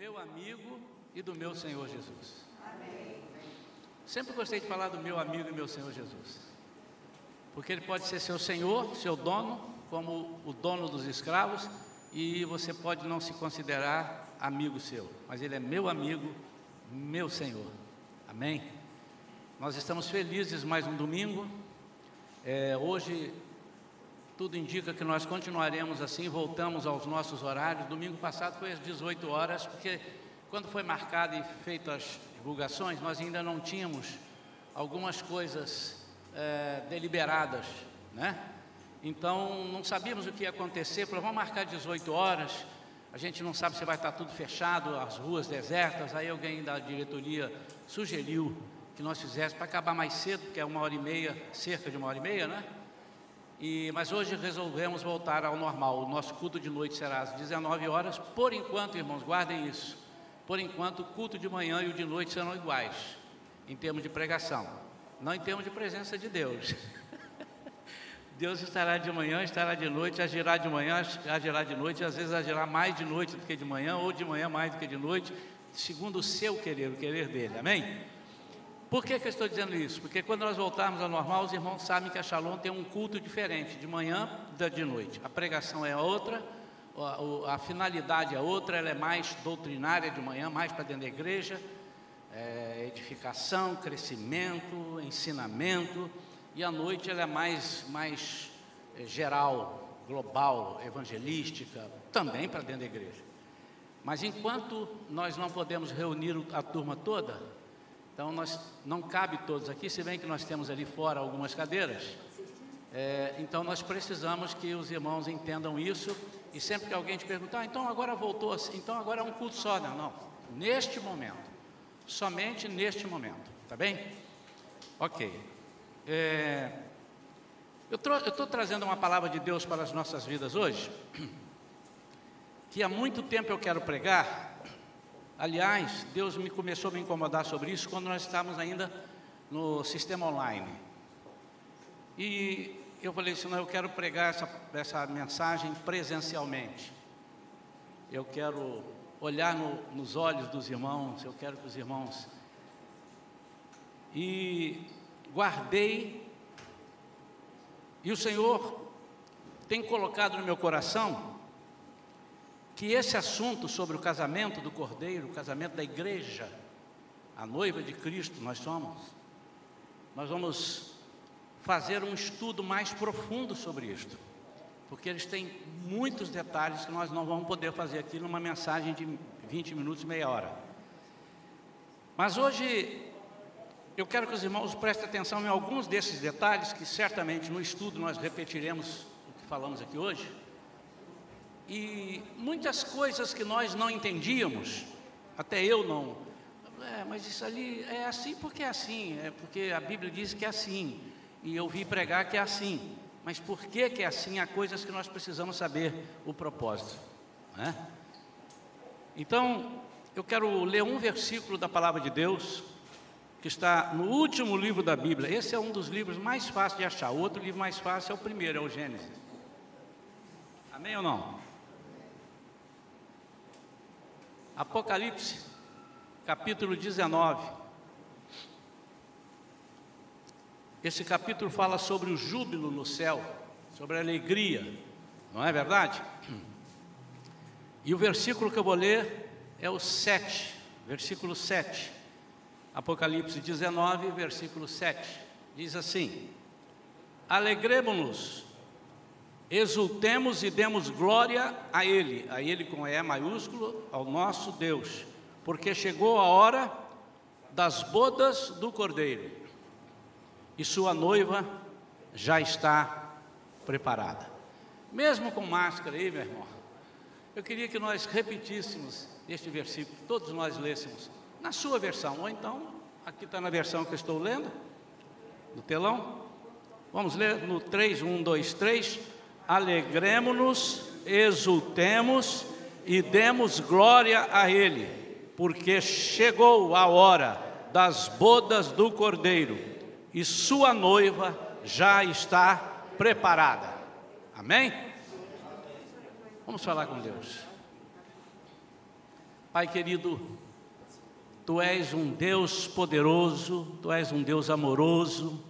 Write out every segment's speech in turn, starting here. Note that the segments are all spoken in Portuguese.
meu amigo e do meu Senhor Jesus. Sempre gostei de falar do meu amigo e meu Senhor Jesus. Porque ele pode ser seu senhor, seu dono, como o dono dos escravos, e você pode não se considerar amigo seu, mas ele é meu amigo, meu Senhor. Amém? Nós estamos felizes mais um domingo. É, hoje tudo indica que nós continuaremos assim, voltamos aos nossos horários. Domingo passado foi às 18 horas, porque quando foi marcado e feito as divulgações, nós ainda não tínhamos algumas coisas é, deliberadas, né? Então não sabíamos o que ia acontecer. Falei, vamos marcar 18 horas. A gente não sabe se vai estar tudo fechado, as ruas desertas. Aí alguém da diretoria sugeriu que nós fizéssemos para acabar mais cedo, porque é uma hora e meia, cerca de uma hora e meia, né? E, mas hoje resolvemos voltar ao normal. O nosso culto de noite será às 19 horas. Por enquanto, irmãos, guardem isso. Por enquanto, o culto de manhã e o de noite serão iguais, em termos de pregação, não em termos de presença de Deus. Deus estará de manhã, estará de noite, agirá de manhã, agirá de noite, às vezes agirá mais de noite do que de manhã, ou de manhã mais do que de noite, segundo o seu querer, o querer dele. Amém? Por que, que eu estou dizendo isso? Porque quando nós voltarmos ao normal, os irmãos sabem que a Shalom tem um culto diferente, de manhã da de noite. A pregação é outra, a, a, finalidade é outra, ela é mais doutrinária de manhã, mais para dentro da igreja, é, edificação, crescimento, ensinamento, e à noite ela é mais, mais é, geral, global, evangelística, também para dentro da igreja. Mas enquanto nós não podemos reunir a turma toda, então, nós, não cabe todos aqui, se bem que nós temos ali fora algumas cadeiras. É, então, nós precisamos que os irmãos entendam isso. E sempre que alguém te perguntar, ah, então agora voltou assim, então agora é um culto só. Não, não. Neste momento. Somente neste momento. Tá bem? Ok. É, eu estou trazendo uma palavra de Deus para as nossas vidas hoje, que há muito tempo eu quero pregar, Aliás, Deus me começou a me incomodar sobre isso quando nós estávamos ainda no sistema online. E eu falei assim, não, eu quero pregar essa, essa mensagem presencialmente. Eu quero olhar no, nos olhos dos irmãos, eu quero que os irmãos. E guardei, e o Senhor tem colocado no meu coração que esse assunto sobre o casamento do Cordeiro, o casamento da igreja, a noiva de Cristo, nós somos, nós vamos fazer um estudo mais profundo sobre isto, porque eles têm muitos detalhes que nós não vamos poder fazer aqui numa mensagem de 20 minutos, meia hora. Mas hoje eu quero que os irmãos prestem atenção em alguns desses detalhes que certamente no estudo nós repetiremos o que falamos aqui hoje. E muitas coisas que nós não entendíamos, até eu não. É, mas isso ali é assim porque é assim, é porque a Bíblia diz que é assim. E eu vi pregar que é assim. Mas por que, que é assim? Há coisas que nós precisamos saber o propósito. Né? Então, eu quero ler um versículo da palavra de Deus, que está no último livro da Bíblia. Esse é um dos livros mais fáceis de achar. O outro livro mais fácil é o primeiro, é o Gênesis. Amém ou não? Apocalipse, capítulo 19. Esse capítulo fala sobre o júbilo no céu, sobre a alegria, não é verdade? E o versículo que eu vou ler é o 7, versículo 7. Apocalipse 19, versículo 7. Diz assim: Alegremos-nos exultemos e demos glória a Ele, a Ele com E maiúsculo, ao nosso Deus, porque chegou a hora das bodas do Cordeiro e sua noiva já está preparada. Mesmo com máscara aí, meu irmão, eu queria que nós repetíssemos este versículo, todos nós lêssemos, na sua versão, ou então, aqui está na versão que eu estou lendo, no telão. Vamos ler no 3, 1, 2, 3 alegremos-nos, exultemos e demos glória a Ele, porque chegou a hora das bodas do Cordeiro e sua noiva já está preparada. Amém? Vamos falar com Deus. Pai querido, Tu és um Deus poderoso, Tu és um Deus amoroso,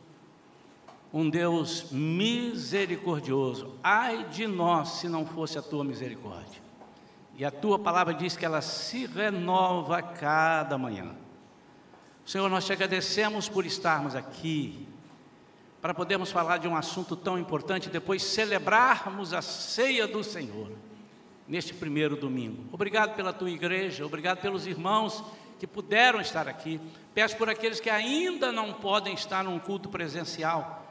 um Deus misericordioso. Ai de nós se não fosse a Tua misericórdia. E a Tua palavra diz que ela se renova a cada manhã. Senhor, nós te agradecemos por estarmos aqui, para podermos falar de um assunto tão importante, depois celebrarmos a ceia do Senhor, neste primeiro domingo. Obrigado pela tua igreja, obrigado pelos irmãos que puderam estar aqui. Peço por aqueles que ainda não podem estar num culto presencial,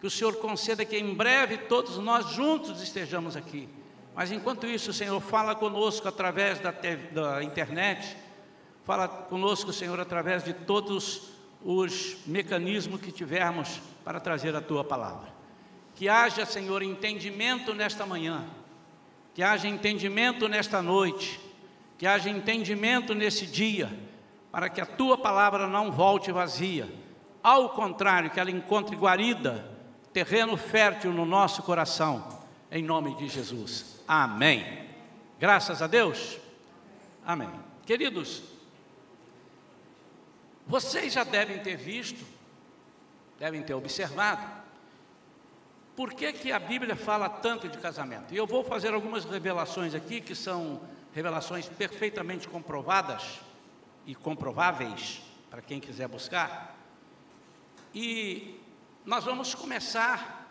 que o Senhor conceda que em breve todos nós juntos estejamos aqui. Mas enquanto isso, Senhor, fala conosco através da, da internet, fala conosco, Senhor, através de todos os mecanismos que tivermos para trazer a tua palavra. Que haja, Senhor, entendimento nesta manhã, que haja entendimento nesta noite, que haja entendimento nesse dia, para que a tua palavra não volte vazia. Ao contrário, que ela encontre guarida, terreno fértil no nosso coração, em nome de Jesus. Amém. Graças a Deus. Amém. Queridos, vocês já devem ter visto, devem ter observado, por que, que a Bíblia fala tanto de casamento. E eu vou fazer algumas revelações aqui, que são revelações perfeitamente comprovadas e comprováveis, para quem quiser buscar. E nós vamos começar,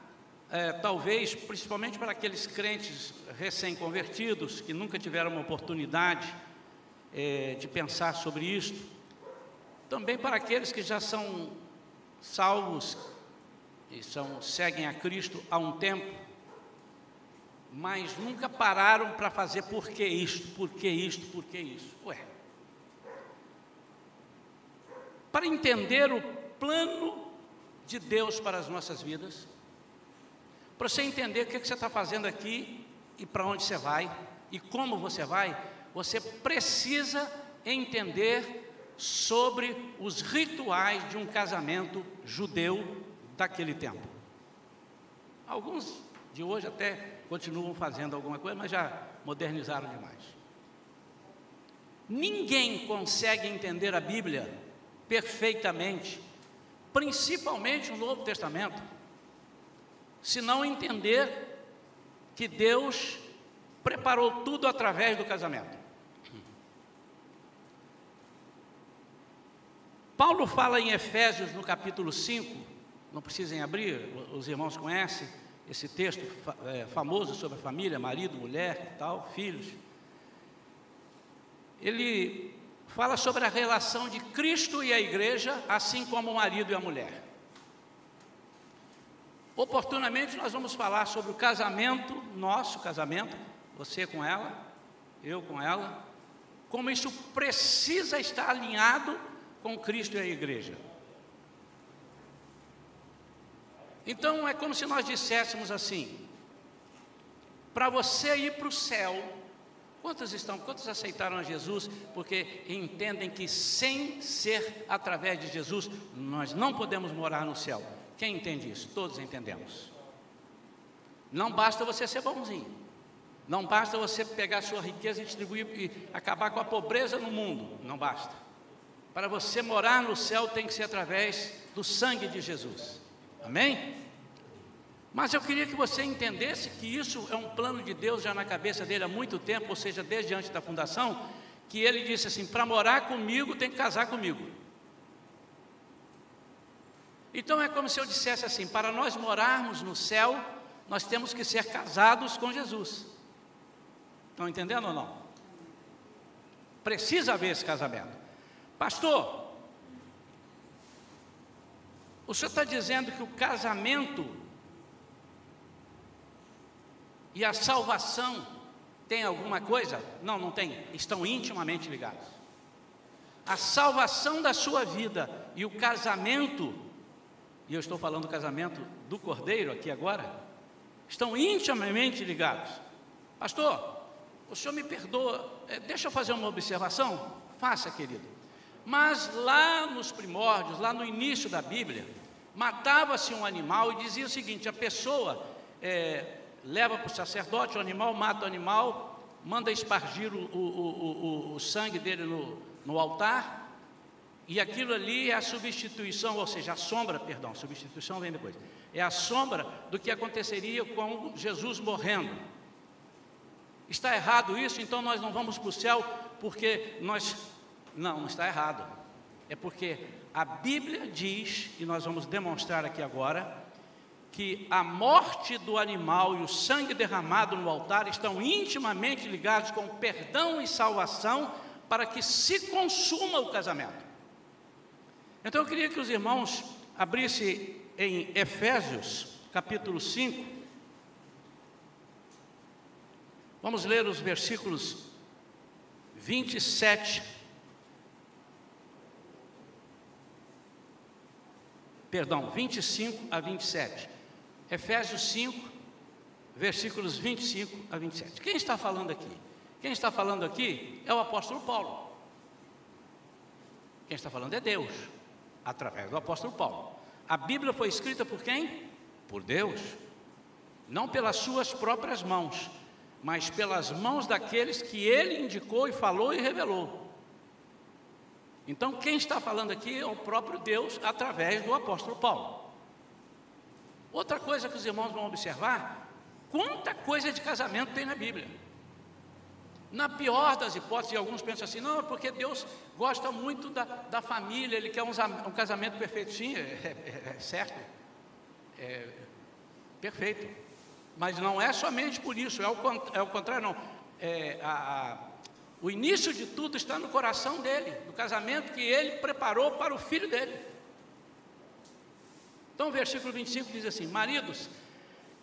é, talvez, principalmente para aqueles crentes recém-convertidos, que nunca tiveram uma oportunidade é, de pensar sobre isto também para aqueles que já são salvos e são, seguem a Cristo há um tempo, mas nunca pararam para fazer por que isto, por que isto, por que isso. Ué. Para entender o plano de Deus para as nossas vidas, para você entender o que, você está fazendo aqui e para onde você vai e como você vai, você precisa entender sobre os rituais de um casamento judeu daquele tempo. Alguns de hoje até continuam fazendo alguma coisa, mas já modernizaram demais. Ninguém consegue entender a Bíblia perfeitamente, principalmente o Novo Testamento, se não entender que Deus preparou tudo através do casamento. Paulo fala em Efésios, no capítulo 5, não precisem abrir, os irmãos conhecem esse texto é, famoso sobre a família, marido, mulher, tal, filhos. Ele fala sobre a relação de Cristo e a igreja, assim como o marido e a mulher. Oportunamente nós vamos falar sobre o casamento, nosso casamento, você com ela, eu com ela, como isso precisa estar alinhado com Cristo e a igreja. Então é como se nós disséssemos assim: para você ir para o céu, quantos estão, quantos aceitaram a Jesus porque entendem que sem ser através de Jesus nós não podemos morar no céu? Quem entende isso? Todos entendemos. Não basta você ser bonzinho. Não basta você pegar sua riqueza e distribuir e acabar com a pobreza no mundo. Não basta. Para você morar no céu tem que ser através do sangue de Jesus. Amém? Mas eu queria que você entendesse que isso é um plano de Deus já na cabeça dele há muito tempo, ou seja, desde antes da fundação, que ele disse assim: para morar comigo tem que casar comigo. Então é como se eu dissesse assim: para nós morarmos no céu, nós temos que ser casados com Jesus. Estão entendendo ou não? Precisa haver esse casamento. Pastor, o senhor está dizendo que o casamento e a salvação tem alguma coisa? Não, não tem. Estão intimamente ligados. A salvação da sua vida e o casamento, e eu estou falando do casamento do cordeiro aqui agora, estão intimamente ligados. Pastor, o senhor me perdoa, é, deixa eu fazer uma observação? Faça, querido. Mas lá nos primórdios, lá no início da Bíblia, matava-se um animal e dizia o seguinte: a pessoa é, leva para o sacerdote o animal, mata o animal manda espargir o, o, o, o sangue dele no, no altar, e aquilo ali é a substituição, ou seja, a sombra, perdão, substituição vem depois, é a sombra do que aconteceria com Jesus morrendo. Está errado isso, então nós não vamos para o céu porque nós. Não, não está errado. É porque a Bíblia diz, e nós vamos demonstrar aqui agora, que a morte do animal e o sangue derramado no altar estão intimamente ligados com perdão e salvação para que se consuma o casamento. Então eu queria que os irmãos abrissem em Efésios, capítulo 5. Vamos ler os versículos 27 perdão, 25 a 27. Efésios 5, versículos 25 a 27. Quem está falando aqui? Quem está falando aqui é o apóstolo Paulo. Quem está falando é Deus, através do apóstolo Paulo. A Bíblia foi escrita por quem? Por Deus. Não pelas suas próprias mãos, mas pelas mãos daqueles que ele indicou e falou e revelou. Então, quem está falando aqui é o próprio Deus através do apóstolo Paulo. Outra coisa que os irmãos vão observar: quanta coisa de casamento tem na Bíblia. Na pior das hipóteses, alguns pensam assim: não, é porque Deus gosta muito da, da família, Ele quer um, um casamento perfeito. Sim, é, é, é certo, é perfeito. Mas não é somente por isso, é o, é o contrário, não. É, a, a o início de tudo está no coração dele, no casamento que ele preparou para o filho dele. Então o versículo 25 diz assim: Maridos,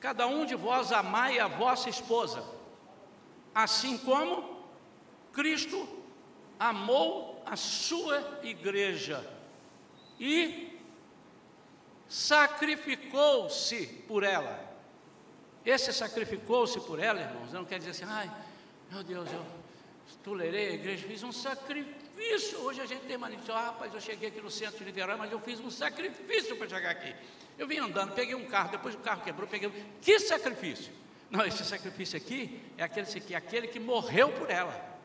cada um de vós amai a vossa esposa, assim como Cristo amou a sua igreja e sacrificou-se por ela. Esse sacrificou-se por ela, irmãos, não quer dizer assim, ai, meu Deus, eu tolerei a igreja, fiz um sacrifício. Hoje a gente tem de ah, rapaz, eu cheguei aqui no centro de Niterói, mas eu fiz um sacrifício para chegar aqui. Eu vim andando, peguei um carro, depois o carro quebrou, peguei. Que sacrifício? Não, esse sacrifício aqui é aquele, aqui, aquele que morreu por ela.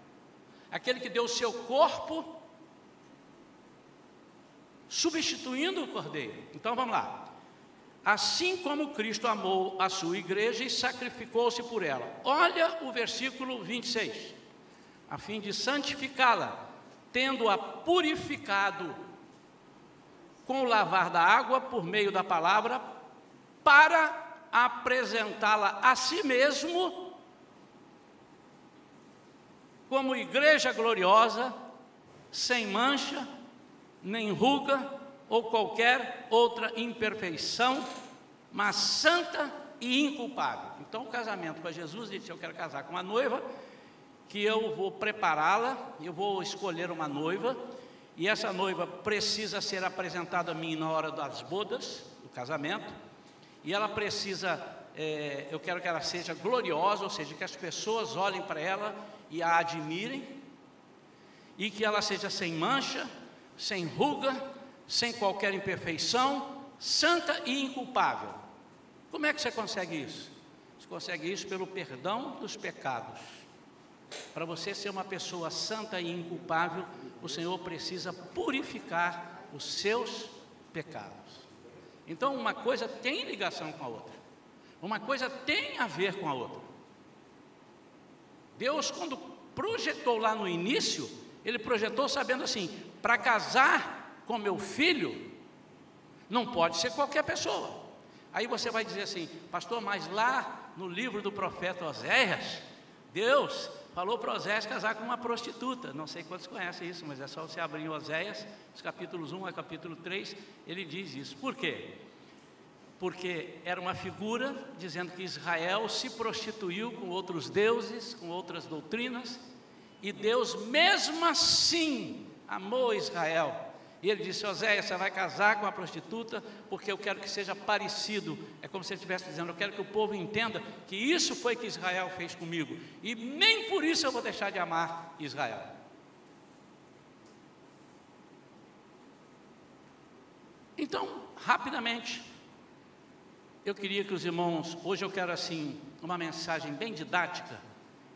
Aquele que deu o seu corpo substituindo o cordeiro. Então vamos lá. Assim como Cristo amou a sua igreja e sacrificou-se por ela. Olha o versículo 26 a fim de santificá-la, tendo-a purificado com o lavar da água por meio da palavra, para apresentá-la a si mesmo como igreja gloriosa, sem mancha, nem ruga ou qualquer outra imperfeição, mas santa e inculpável. Então, o casamento com Jesus, disse: Eu quero casar com uma noiva que eu vou prepará-la, eu vou escolher uma noiva, e essa noiva precisa ser apresentada a mim na hora das bodas, do casamento, e ela precisa, é, eu quero que ela seja gloriosa, ou seja, que as pessoas olhem para ela e a admirem, e que ela seja sem mancha, sem ruga, sem qualquer imperfeição, santa e inculpável. Como é que você consegue isso? Você consegue isso pelo perdão dos pecados. Para você ser uma pessoa santa e inculpável, o Senhor precisa purificar os seus pecados. Então, uma coisa tem ligação com a outra, uma coisa tem a ver com a outra. Deus, quando projetou lá no início, Ele projetou sabendo assim: para casar com meu filho, não pode ser qualquer pessoa. Aí você vai dizer assim, pastor, mas lá no livro do profeta Oséias, Deus falou para Oséias casar com uma prostituta. Não sei quantos conhecem isso, mas é só você abrir Oséias, os capítulos 1 a capítulo 3, ele diz isso. Por quê? Porque era uma figura dizendo que Israel se prostituiu com outros deuses, com outras doutrinas, e Deus mesmo assim amou Israel e ele disse: Oséias, você vai casar com a prostituta, porque eu quero que seja parecido. É como se ele estivesse dizendo: Eu quero que o povo entenda que isso foi que Israel fez comigo, e nem por isso eu vou deixar de amar Israel. Então, rapidamente, eu queria que os irmãos, hoje eu quero assim, uma mensagem bem didática,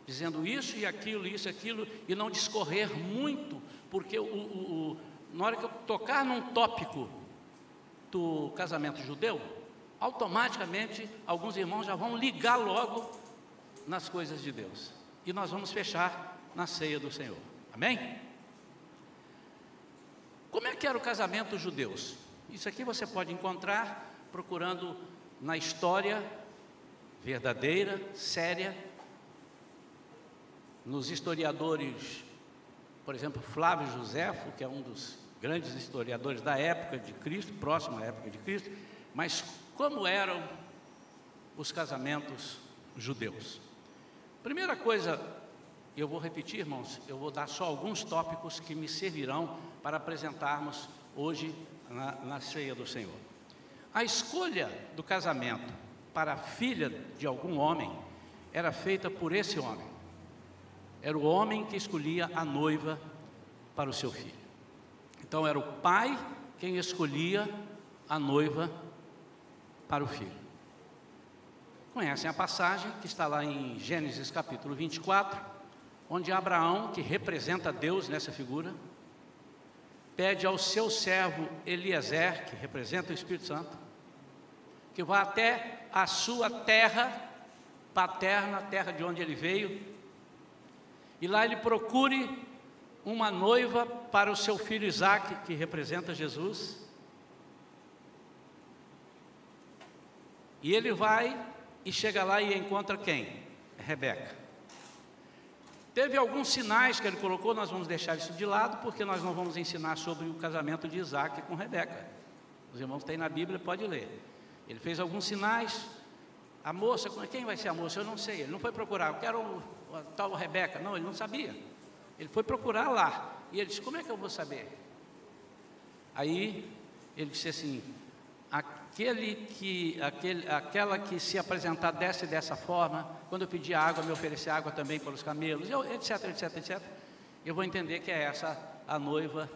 dizendo isso e aquilo, isso e aquilo, e não discorrer muito, porque o, o, o, na hora que eu tocar num tópico do casamento judeu, automaticamente alguns irmãos já vão ligar logo nas coisas de Deus. E nós vamos fechar na ceia do Senhor. Amém? Como é que era o casamento dos judeus? Isso aqui você pode encontrar procurando na história verdadeira, séria, nos historiadores, por exemplo, Flávio Josefo, que é um dos grandes historiadores da época de Cristo, próximo à época de Cristo, mas como eram os casamentos judeus? Primeira coisa, eu vou repetir, irmãos, eu vou dar só alguns tópicos que me servirão para apresentarmos hoje na, na ceia do Senhor. A escolha do casamento para a filha de algum homem era feita por esse homem. Era o homem que escolhia a noiva para o seu filho. Então era o pai quem escolhia a noiva para o filho. Conhecem a passagem que está lá em Gênesis capítulo 24, onde Abraão, que representa Deus nessa figura, pede ao seu servo Eliezer, que representa o Espírito Santo, que vá até a sua terra paterna, a terra de onde ele veio, e lá ele procure uma noiva para o seu filho Isaac, que representa Jesus. E ele vai e chega lá e encontra quem? Rebeca. Teve alguns sinais que ele colocou, nós vamos deixar isso de lado, porque nós não vamos ensinar sobre o casamento de Isaac com Rebeca. Os irmãos têm na Bíblia, pode ler. Ele fez alguns sinais. A moça, quem vai ser a moça? Eu não sei. Ele não foi procurar, eu quero a tal Rebeca. Não, ele não sabia. Ele foi procurar lá. E ele disse: Como é que eu vou saber? Aí ele disse assim: aquele que, aquele, aquela que se apresentar dessa e dessa forma, quando eu pedir água, me oferecer água também para os camelos, etc, etc, etc, eu vou entender que é essa a noiva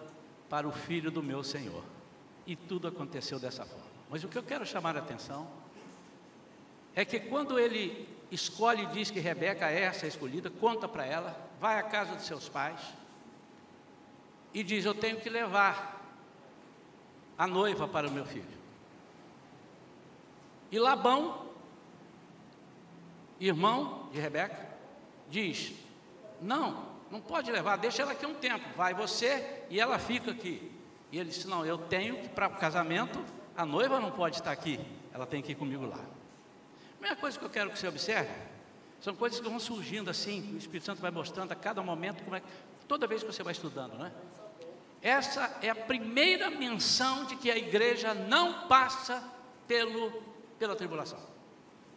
para o filho do meu Senhor. E tudo aconteceu dessa forma. Mas o que eu quero chamar a atenção é que quando ele escolhe e diz que Rebeca é essa escolhida, conta para ela, vai à casa de seus pais e diz: Eu tenho que levar a noiva para o meu filho. E Labão, irmão de Rebeca, diz: Não, não pode levar, deixa ela aqui um tempo, vai você e ela fica aqui. E ele disse: Não, eu tenho que, para o casamento, a noiva não pode estar aqui, ela tem que ir comigo lá. A primeira coisa que eu quero que você observe são coisas que vão surgindo assim, o Espírito Santo vai mostrando a cada momento, como é, toda vez que você vai estudando, não é? Essa é a primeira menção de que a igreja não passa pelo pela tribulação.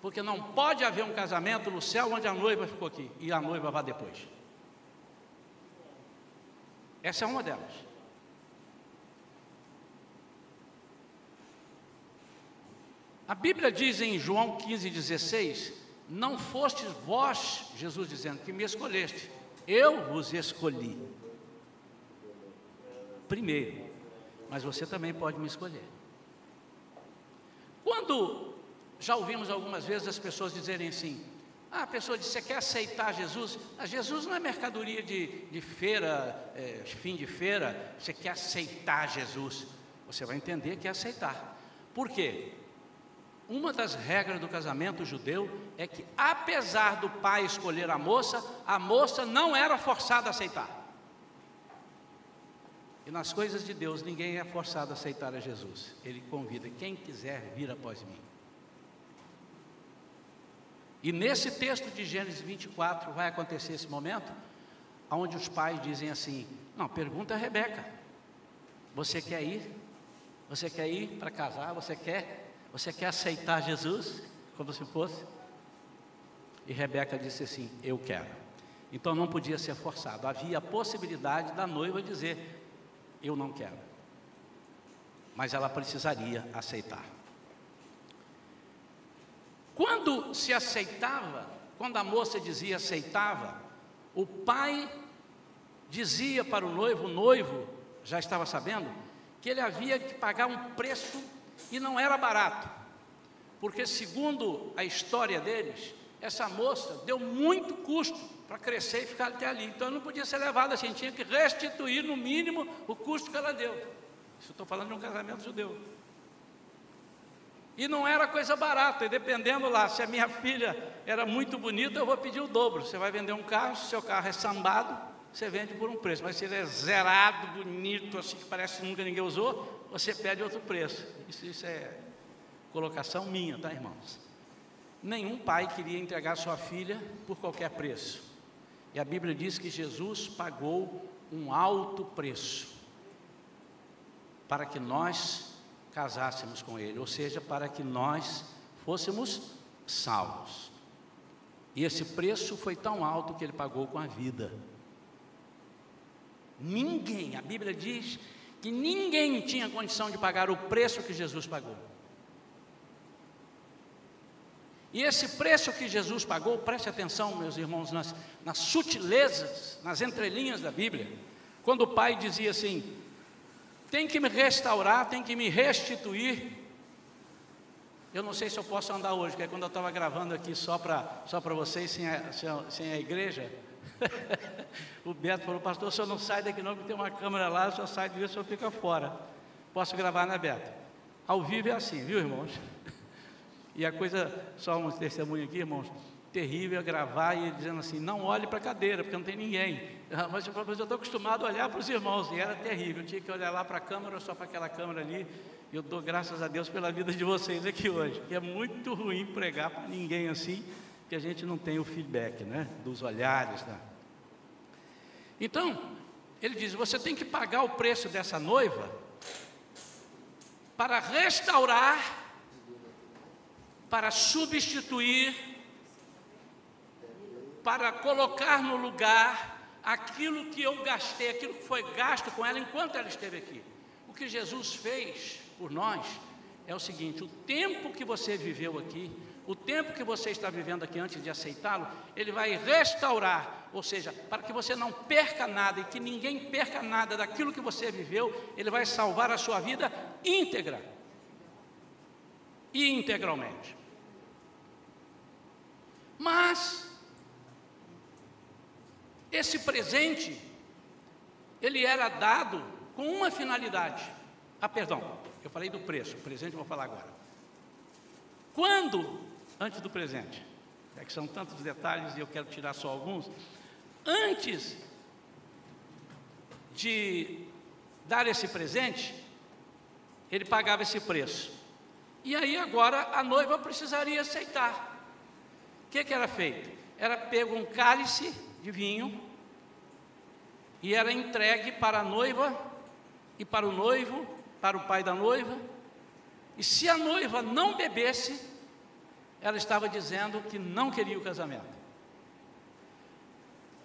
Porque não pode haver um casamento no céu onde a noiva ficou aqui e a noiva vá depois. Essa é uma delas. A Bíblia diz em João 15,16: Não fostes vós, Jesus dizendo, que me escolheste, eu vos escolhi. Primeiro, mas você também pode me escolher. Quando já ouvimos algumas vezes as pessoas dizerem assim: ah, a pessoa diz, você quer aceitar Jesus? Ah, Jesus não é mercadoria de, de feira, é, fim de feira, você quer aceitar Jesus. Você vai entender que é aceitar. Por quê? Uma das regras do casamento judeu é que, apesar do pai escolher a moça, a moça não era forçada a aceitar. E nas coisas de Deus, ninguém é forçado a aceitar a Jesus. Ele convida quem quiser vir após mim. E nesse texto de Gênesis 24 vai acontecer esse momento, onde os pais dizem assim: Não, pergunta a Rebeca: Você quer ir? Você quer ir para casar? Você quer? Você quer aceitar Jesus como se fosse? E Rebeca disse assim: Eu quero. Então não podia ser forçado. Havia a possibilidade da noiva dizer: Eu não quero. Mas ela precisaria aceitar. Quando se aceitava, quando a moça dizia aceitava, o pai dizia para o noivo, o noivo já estava sabendo, que ele havia que pagar um preço e não era barato, porque segundo a história deles, essa moça deu muito custo para crescer e ficar até ali. Então não podia ser levado assim, tinha que restituir no mínimo o custo que ela deu. Isso estou falando de um casamento judeu. E não era coisa barata, e dependendo lá, se a minha filha era muito bonita, eu vou pedir o dobro. Você vai vender um carro, se seu carro é sambado, você vende por um preço. Mas se ele é zerado, bonito, assim que parece que nunca ninguém usou, você pede outro preço. Isso, isso é colocação minha, tá, irmãos? Nenhum pai queria entregar sua filha por qualquer preço. E a Bíblia diz que Jesus pagou um alto preço para que nós casássemos com Ele, ou seja, para que nós fôssemos salvos. E esse preço foi tão alto que Ele pagou com a vida. Ninguém, a Bíblia diz que ninguém tinha condição de pagar o preço que Jesus pagou. E esse preço que Jesus pagou, preste atenção, meus irmãos, nas, nas sutilezas, nas entrelinhas da Bíblia. Quando o pai dizia assim: tem que me restaurar, tem que me restituir. Eu não sei se eu posso andar hoje, porque quando eu estava gravando aqui só para só vocês, sem a, sem a igreja, o Beto falou, pastor, o senhor não sai daqui não, porque tem uma câmera lá, o senhor sai de ver, o senhor fica fora. Posso gravar, né, Beto? Ao vivo é assim, viu, irmãos? E a coisa, só um testemunho aqui, irmãos, terrível é gravar e dizendo assim, não olhe para a cadeira, porque não tem ninguém. Mas eu estou acostumado a olhar para os irmãos, e era terrível, eu tinha que olhar lá para a câmera, só para aquela câmera ali, e eu dou graças a Deus pela vida de vocês aqui hoje, que é muito ruim pregar para ninguém assim, que a gente não tem o feedback, né, dos olhares, né? Então, ele diz, você tem que pagar o preço dessa noiva, para restaurar, para substituir para colocar no lugar aquilo que eu gastei, aquilo que foi gasto com ela enquanto ela esteve aqui. O que Jesus fez por nós é o seguinte: o tempo que você viveu aqui, o tempo que você está vivendo aqui antes de aceitá-lo, ele vai restaurar, ou seja, para que você não perca nada e que ninguém perca nada daquilo que você viveu, ele vai salvar a sua vida íntegra e integralmente. Mas esse presente, ele era dado com uma finalidade. Ah, perdão, eu falei do preço, o presente eu vou falar agora. Quando, antes do presente, é que são tantos detalhes e eu quero tirar só alguns, antes de dar esse presente, ele pagava esse preço. E aí agora a noiva precisaria aceitar. O que, que era feito? Era pego um cálice de vinho e era entregue para a noiva e para o noivo, para o pai da noiva. E se a noiva não bebesse, ela estava dizendo que não queria o casamento.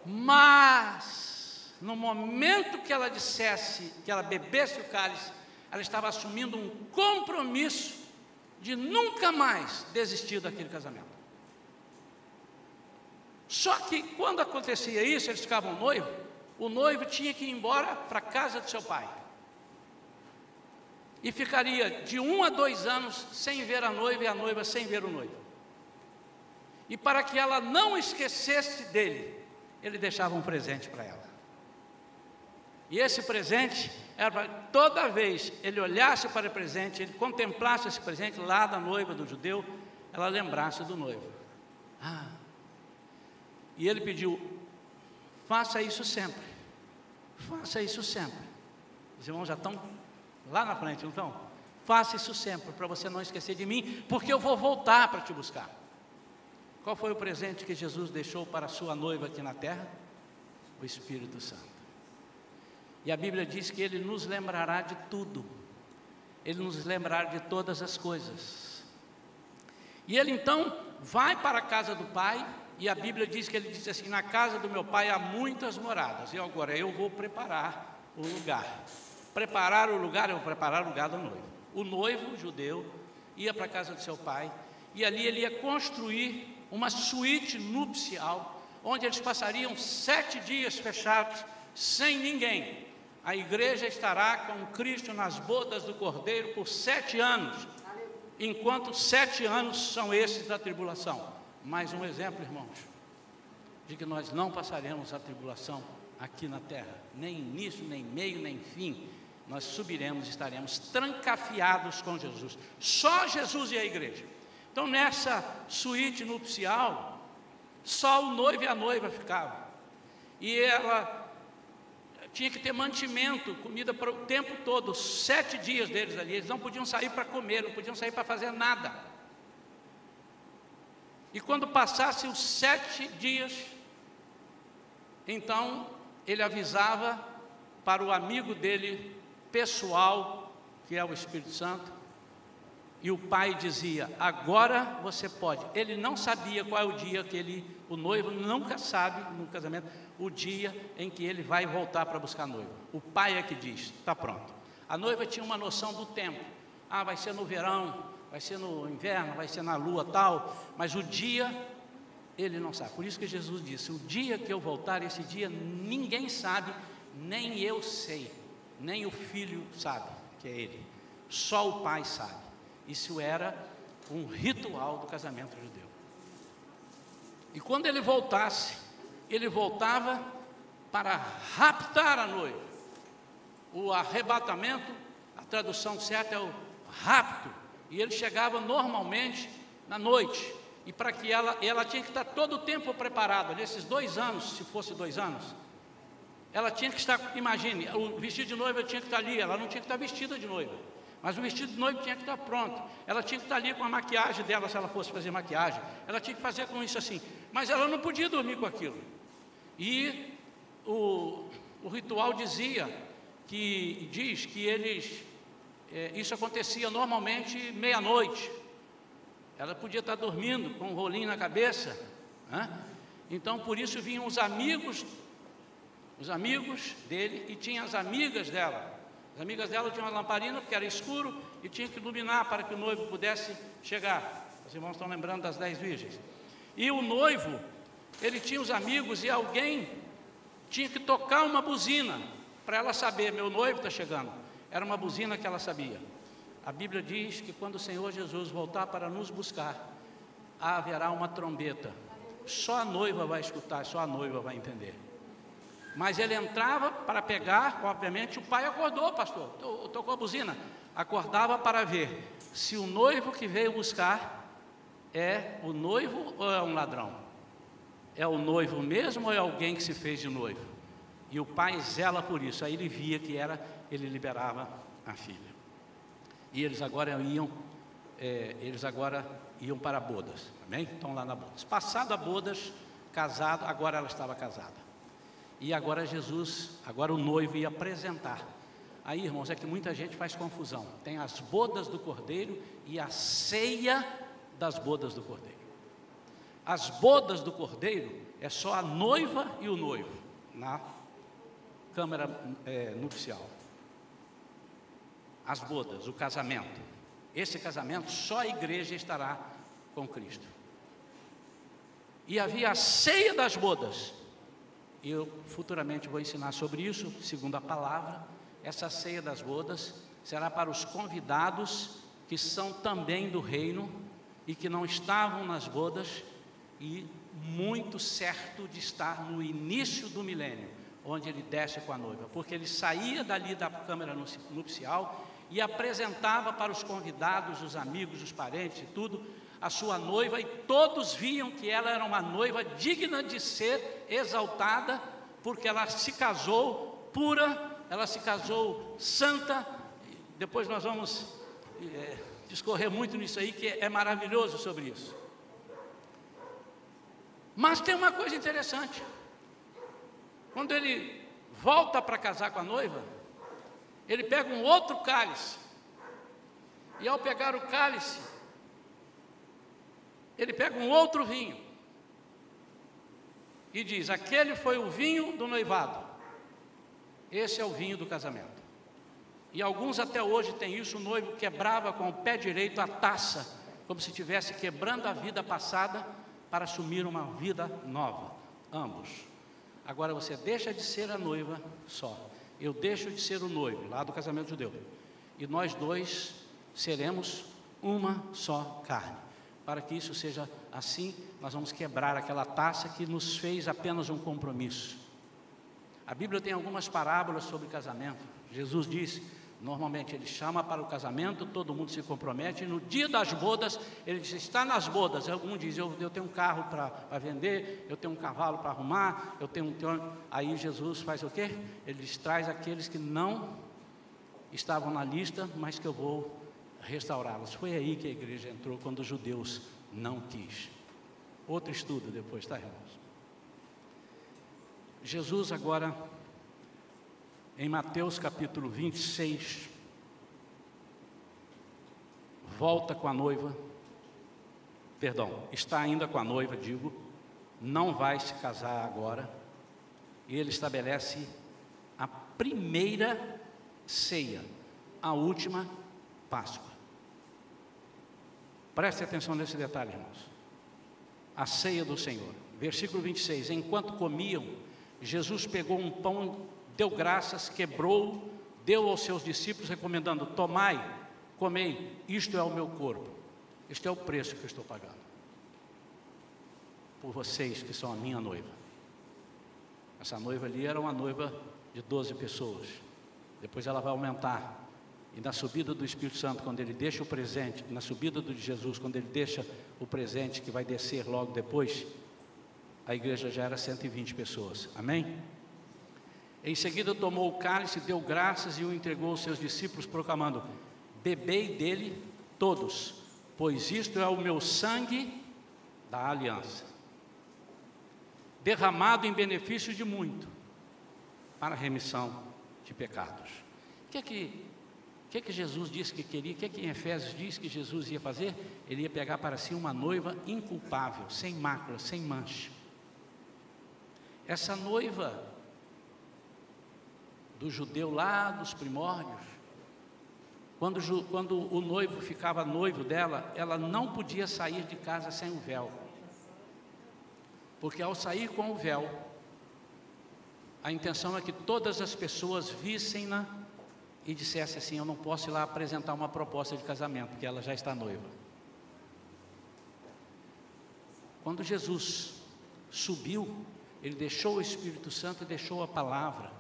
Mas, no momento que ela dissesse que ela bebesse o cálice, ela estava assumindo um compromisso de nunca mais desistir daquele casamento. Só que quando acontecia isso, eles ficavam noivos, o noivo tinha que ir embora para a casa do seu pai. E ficaria de um a dois anos sem ver a noiva e a noiva sem ver o noivo. E para que ela não esquecesse dele, ele deixava um presente para ela. E esse presente era para toda vez ele olhasse para o presente, ele contemplasse esse presente lá da noiva do judeu, ela lembrasse do noivo. Ah, e ele pediu: faça isso sempre. Faça isso sempre. Os irmãos já estão lá na frente, não estão? Faça isso sempre, para você não esquecer de mim, porque eu vou voltar para te buscar. Qual foi o presente que Jesus deixou para a sua noiva aqui na terra? O Espírito Santo. E a Bíblia diz que ele nos lembrará de tudo, ele nos lembrará de todas as coisas. E ele então vai para a casa do Pai, e a Bíblia diz que ele disse assim: Na casa do meu pai há muitas moradas, e agora eu vou preparar o lugar. Preparar o lugar, eu vou preparar o lugar do noivo. O noivo judeu ia para a casa do seu pai, e ali ele ia construir uma suíte nupcial, onde eles passariam sete dias fechados, sem ninguém. A igreja estará com Cristo nas bodas do Cordeiro por sete anos, enquanto sete anos são esses da tribulação. Mais um exemplo, irmãos. de que nós não passaremos a tribulação aqui na terra, nem início, nem meio, nem fim. Nós subiremos, estaremos trancafiados com Jesus. Só Jesus e a igreja. Então, nessa suíte nupcial, só o noivo e a noiva ficavam. E ela tinha que ter mantimento, comida para o tempo todo, sete dias deles ali. Eles não podiam sair para comer, não podiam sair para fazer nada. E quando passasse os sete dias, então ele avisava para o amigo dele pessoal, que é o Espírito Santo, e o pai dizia: Agora você pode. Ele não sabia qual é o dia que ele, o noivo nunca sabe no casamento, o dia em que ele vai voltar para buscar a noiva. O pai é que diz: Está pronto. A noiva tinha uma noção do tempo. Ah, vai ser no verão, vai ser no inverno, vai ser na lua tal, mas o dia ele não sabe. Por isso que Jesus disse: O dia que eu voltar, esse dia ninguém sabe, nem eu sei, nem o filho sabe que é ele, só o pai sabe. Isso era um ritual do casamento judeu. E quando ele voltasse, ele voltava para raptar a noiva. O arrebatamento, a tradução certa é o rapto. E ele chegava normalmente na noite. E para que ela, ela tinha que estar todo o tempo preparada, nesses dois anos, se fosse dois anos, ela tinha que estar, imagine, o vestido de noiva tinha que estar ali, ela não tinha que estar vestida de noiva. Mas o vestido de noiva tinha que estar pronto. Ela tinha que estar ali com a maquiagem dela, se ela fosse fazer maquiagem. Ela tinha que fazer com isso assim. Mas ela não podia dormir com aquilo. E o, o ritual dizia que diz que eles é, isso acontecia normalmente meia-noite. Ela podia estar dormindo com um rolinho na cabeça. Né? Então por isso vinham os amigos, os amigos dele e tinha as amigas dela. As amigas dela tinham uma lamparina porque era escuro e tinha que iluminar para que o noivo pudesse chegar. Os irmãos estão lembrando das dez virgens. E o noivo, ele tinha os amigos e alguém tinha que tocar uma buzina para ela saber: meu noivo está chegando. Era uma buzina que ela sabia. A Bíblia diz que quando o Senhor Jesus voltar para nos buscar, haverá uma trombeta. Só a noiva vai escutar, só a noiva vai entender. Mas ele entrava para pegar, obviamente, o pai acordou, pastor, tocou a buzina. Acordava para ver se o noivo que veio buscar é o noivo ou é um ladrão. É o noivo mesmo ou é alguém que se fez de noivo? E o pai zela por isso. Aí ele via que era, ele liberava a filha. E eles agora iam, é, eles agora iam para bodas. Amém? Estão lá na bodas. Passado a bodas, casado, agora ela estava casada. E agora Jesus, agora o noivo ia apresentar. Aí, irmãos, é que muita gente faz confusão. Tem as bodas do cordeiro e a ceia das bodas do cordeiro. As bodas do cordeiro é só a noiva e o noivo na câmara é, nupcial. As bodas, o casamento. Esse casamento só a igreja estará com Cristo. E havia a ceia das bodas, eu futuramente vou ensinar sobre isso, segundo a palavra. Essa ceia das bodas será para os convidados que são também do reino e que não estavam nas bodas e muito certo de estar no início do milênio, onde ele desce com a noiva, porque ele saía dali da câmara nupcial e apresentava para os convidados, os amigos, os parentes e tudo, a sua noiva, e todos viam que ela era uma noiva digna de ser exaltada, porque ela se casou pura, ela se casou santa. Depois nós vamos é, discorrer muito nisso aí, que é maravilhoso sobre isso. Mas tem uma coisa interessante. Quando ele volta para casar com a noiva, ele pega um outro cálice. E ao pegar o cálice, ele pega um outro vinho e diz: Aquele foi o vinho do noivado, esse é o vinho do casamento. E alguns até hoje têm isso: o noivo quebrava com o pé direito a taça, como se estivesse quebrando a vida passada para assumir uma vida nova. Ambos. Agora você deixa de ser a noiva só, eu deixo de ser o noivo, lá do casamento judeu, e nós dois seremos uma só carne. Para que isso seja assim, nós vamos quebrar aquela taça que nos fez apenas um compromisso. A Bíblia tem algumas parábolas sobre casamento. Jesus disse: normalmente ele chama para o casamento, todo mundo se compromete, e no dia das bodas, ele diz: está nas bodas. Algum diz: eu, eu tenho um carro para vender, eu tenho um cavalo para arrumar, eu tenho um. Aí Jesus faz o quê? Ele diz: traz aqueles que não estavam na lista, mas que eu vou restaurá-los. Foi aí que a igreja entrou, quando os judeus não quis. Outro estudo depois, tá, irmãos? Jesus agora, em Mateus capítulo 26, volta com a noiva, perdão, está ainda com a noiva, digo, não vai se casar agora, e ele estabelece a primeira ceia, a última Páscoa. Preste atenção nesse detalhe, irmãos. A ceia do Senhor. Versículo 26. Enquanto comiam, Jesus pegou um pão, deu graças, quebrou, deu aos seus discípulos, recomendando: Tomai, comei, isto é o meu corpo. Este é o preço que eu estou pagando. Por vocês que são a minha noiva. Essa noiva ali era uma noiva de 12 pessoas. Depois ela vai aumentar e na subida do Espírito Santo, quando ele deixa o presente, na subida de Jesus, quando ele deixa o presente que vai descer logo depois, a igreja já era 120 pessoas. Amém? Em seguida tomou o cálice, deu graças e o entregou aos seus discípulos, proclamando: Bebei dele todos, pois isto é o meu sangue da aliança, derramado em benefício de muito, para remissão de pecados. O que é que o que, que Jesus disse que queria? O que, que em Efésios diz que Jesus ia fazer? Ele ia pegar para si uma noiva inculpável, sem mácula, sem mancha. Essa noiva do judeu lá dos primórdios, quando, quando o noivo ficava noivo dela, ela não podia sair de casa sem o véu. Porque ao sair com o véu, a intenção é que todas as pessoas vissem-na e dissesse assim: Eu não posso ir lá apresentar uma proposta de casamento, porque ela já está noiva. Quando Jesus subiu, ele deixou o Espírito Santo e deixou a palavra.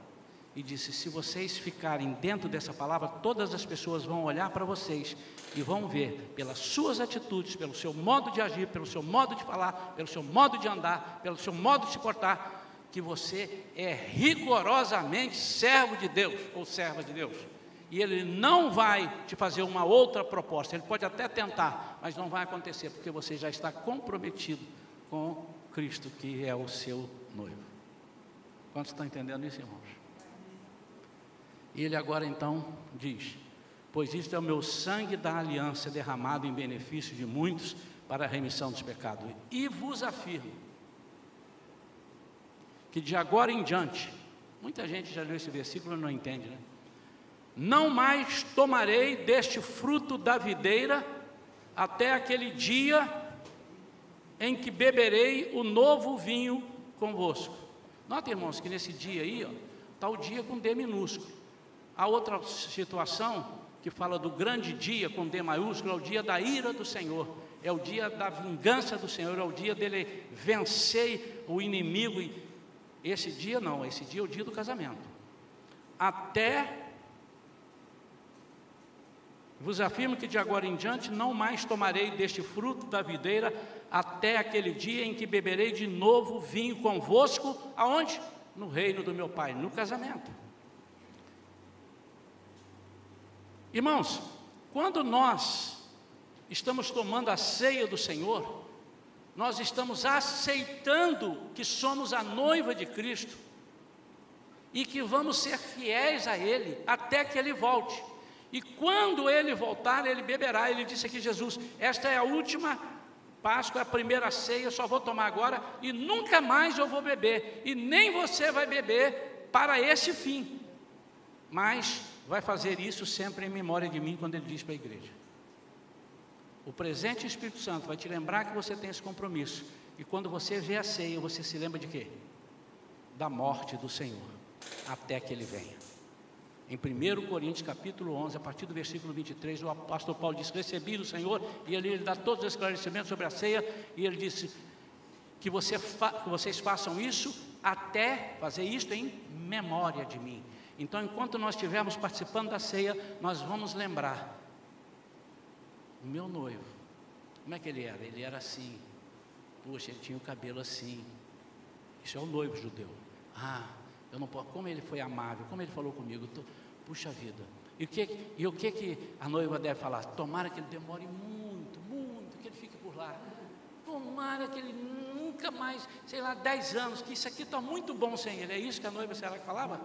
E disse: Se vocês ficarem dentro dessa palavra, todas as pessoas vão olhar para vocês e vão ver, pelas suas atitudes, pelo seu modo de agir, pelo seu modo de falar, pelo seu modo de andar, pelo seu modo de se portar, que você é rigorosamente servo de Deus ou serva de Deus e ele não vai te fazer uma outra proposta. Ele pode até tentar, mas não vai acontecer, porque você já está comprometido com Cristo, que é o seu noivo. Quantos estão entendendo isso, irmãos? E ele agora então diz: Pois isto é o meu sangue da aliança derramado em benefício de muitos para a remissão dos pecados. E vos afirmo que de agora em diante, muita gente já leu esse versículo e não entende, né? Não mais tomarei deste fruto da videira até aquele dia em que beberei o novo vinho convosco. Nota, irmãos, que nesse dia aí, está o dia com D minúsculo. A outra situação que fala do grande dia com D maiúsculo é o dia da ira do Senhor, é o dia da vingança do Senhor, é o dia dele vencer o inimigo. Esse dia não, esse dia é o dia do casamento. Até vos afirmo que de agora em diante não mais tomarei deste fruto da videira até aquele dia em que beberei de novo vinho convosco, aonde? No reino do meu Pai, no casamento. Irmãos, quando nós estamos tomando a ceia do Senhor, nós estamos aceitando que somos a noiva de Cristo e que vamos ser fiéis a Ele até que Ele volte. E quando ele voltar, ele beberá. Ele disse aqui, Jesus: Esta é a última Páscoa, a primeira ceia, só vou tomar agora e nunca mais eu vou beber. E nem você vai beber para esse fim. Mas vai fazer isso sempre em memória de mim, quando ele diz para a igreja. O presente Espírito Santo vai te lembrar que você tem esse compromisso. E quando você vê a ceia, você se lembra de quê? Da morte do Senhor, até que ele venha. Em 1 Coríntios capítulo 11, a partir do versículo 23, o apóstolo Paulo diz: Recebi do Senhor, e ali ele dá todos os esclarecimentos sobre a ceia, e ele disse: Que, você fa vocês façam isso até fazer isto em memória de mim. Então, enquanto nós estivermos participando da ceia, nós vamos lembrar: o meu noivo, como é que ele era? Ele era assim, puxa, ele tinha o cabelo assim. Isso é o noivo judeu. Ah, eu não posso, como ele foi amável, como ele falou comigo, tô, puxa vida. E o, que, e o que, que a noiva deve falar? Tomara que ele demore muito, muito, que ele fique por lá. Tomara que ele nunca mais, sei lá, dez anos, que isso aqui está muito bom sem ele. É isso que a noiva será que falava?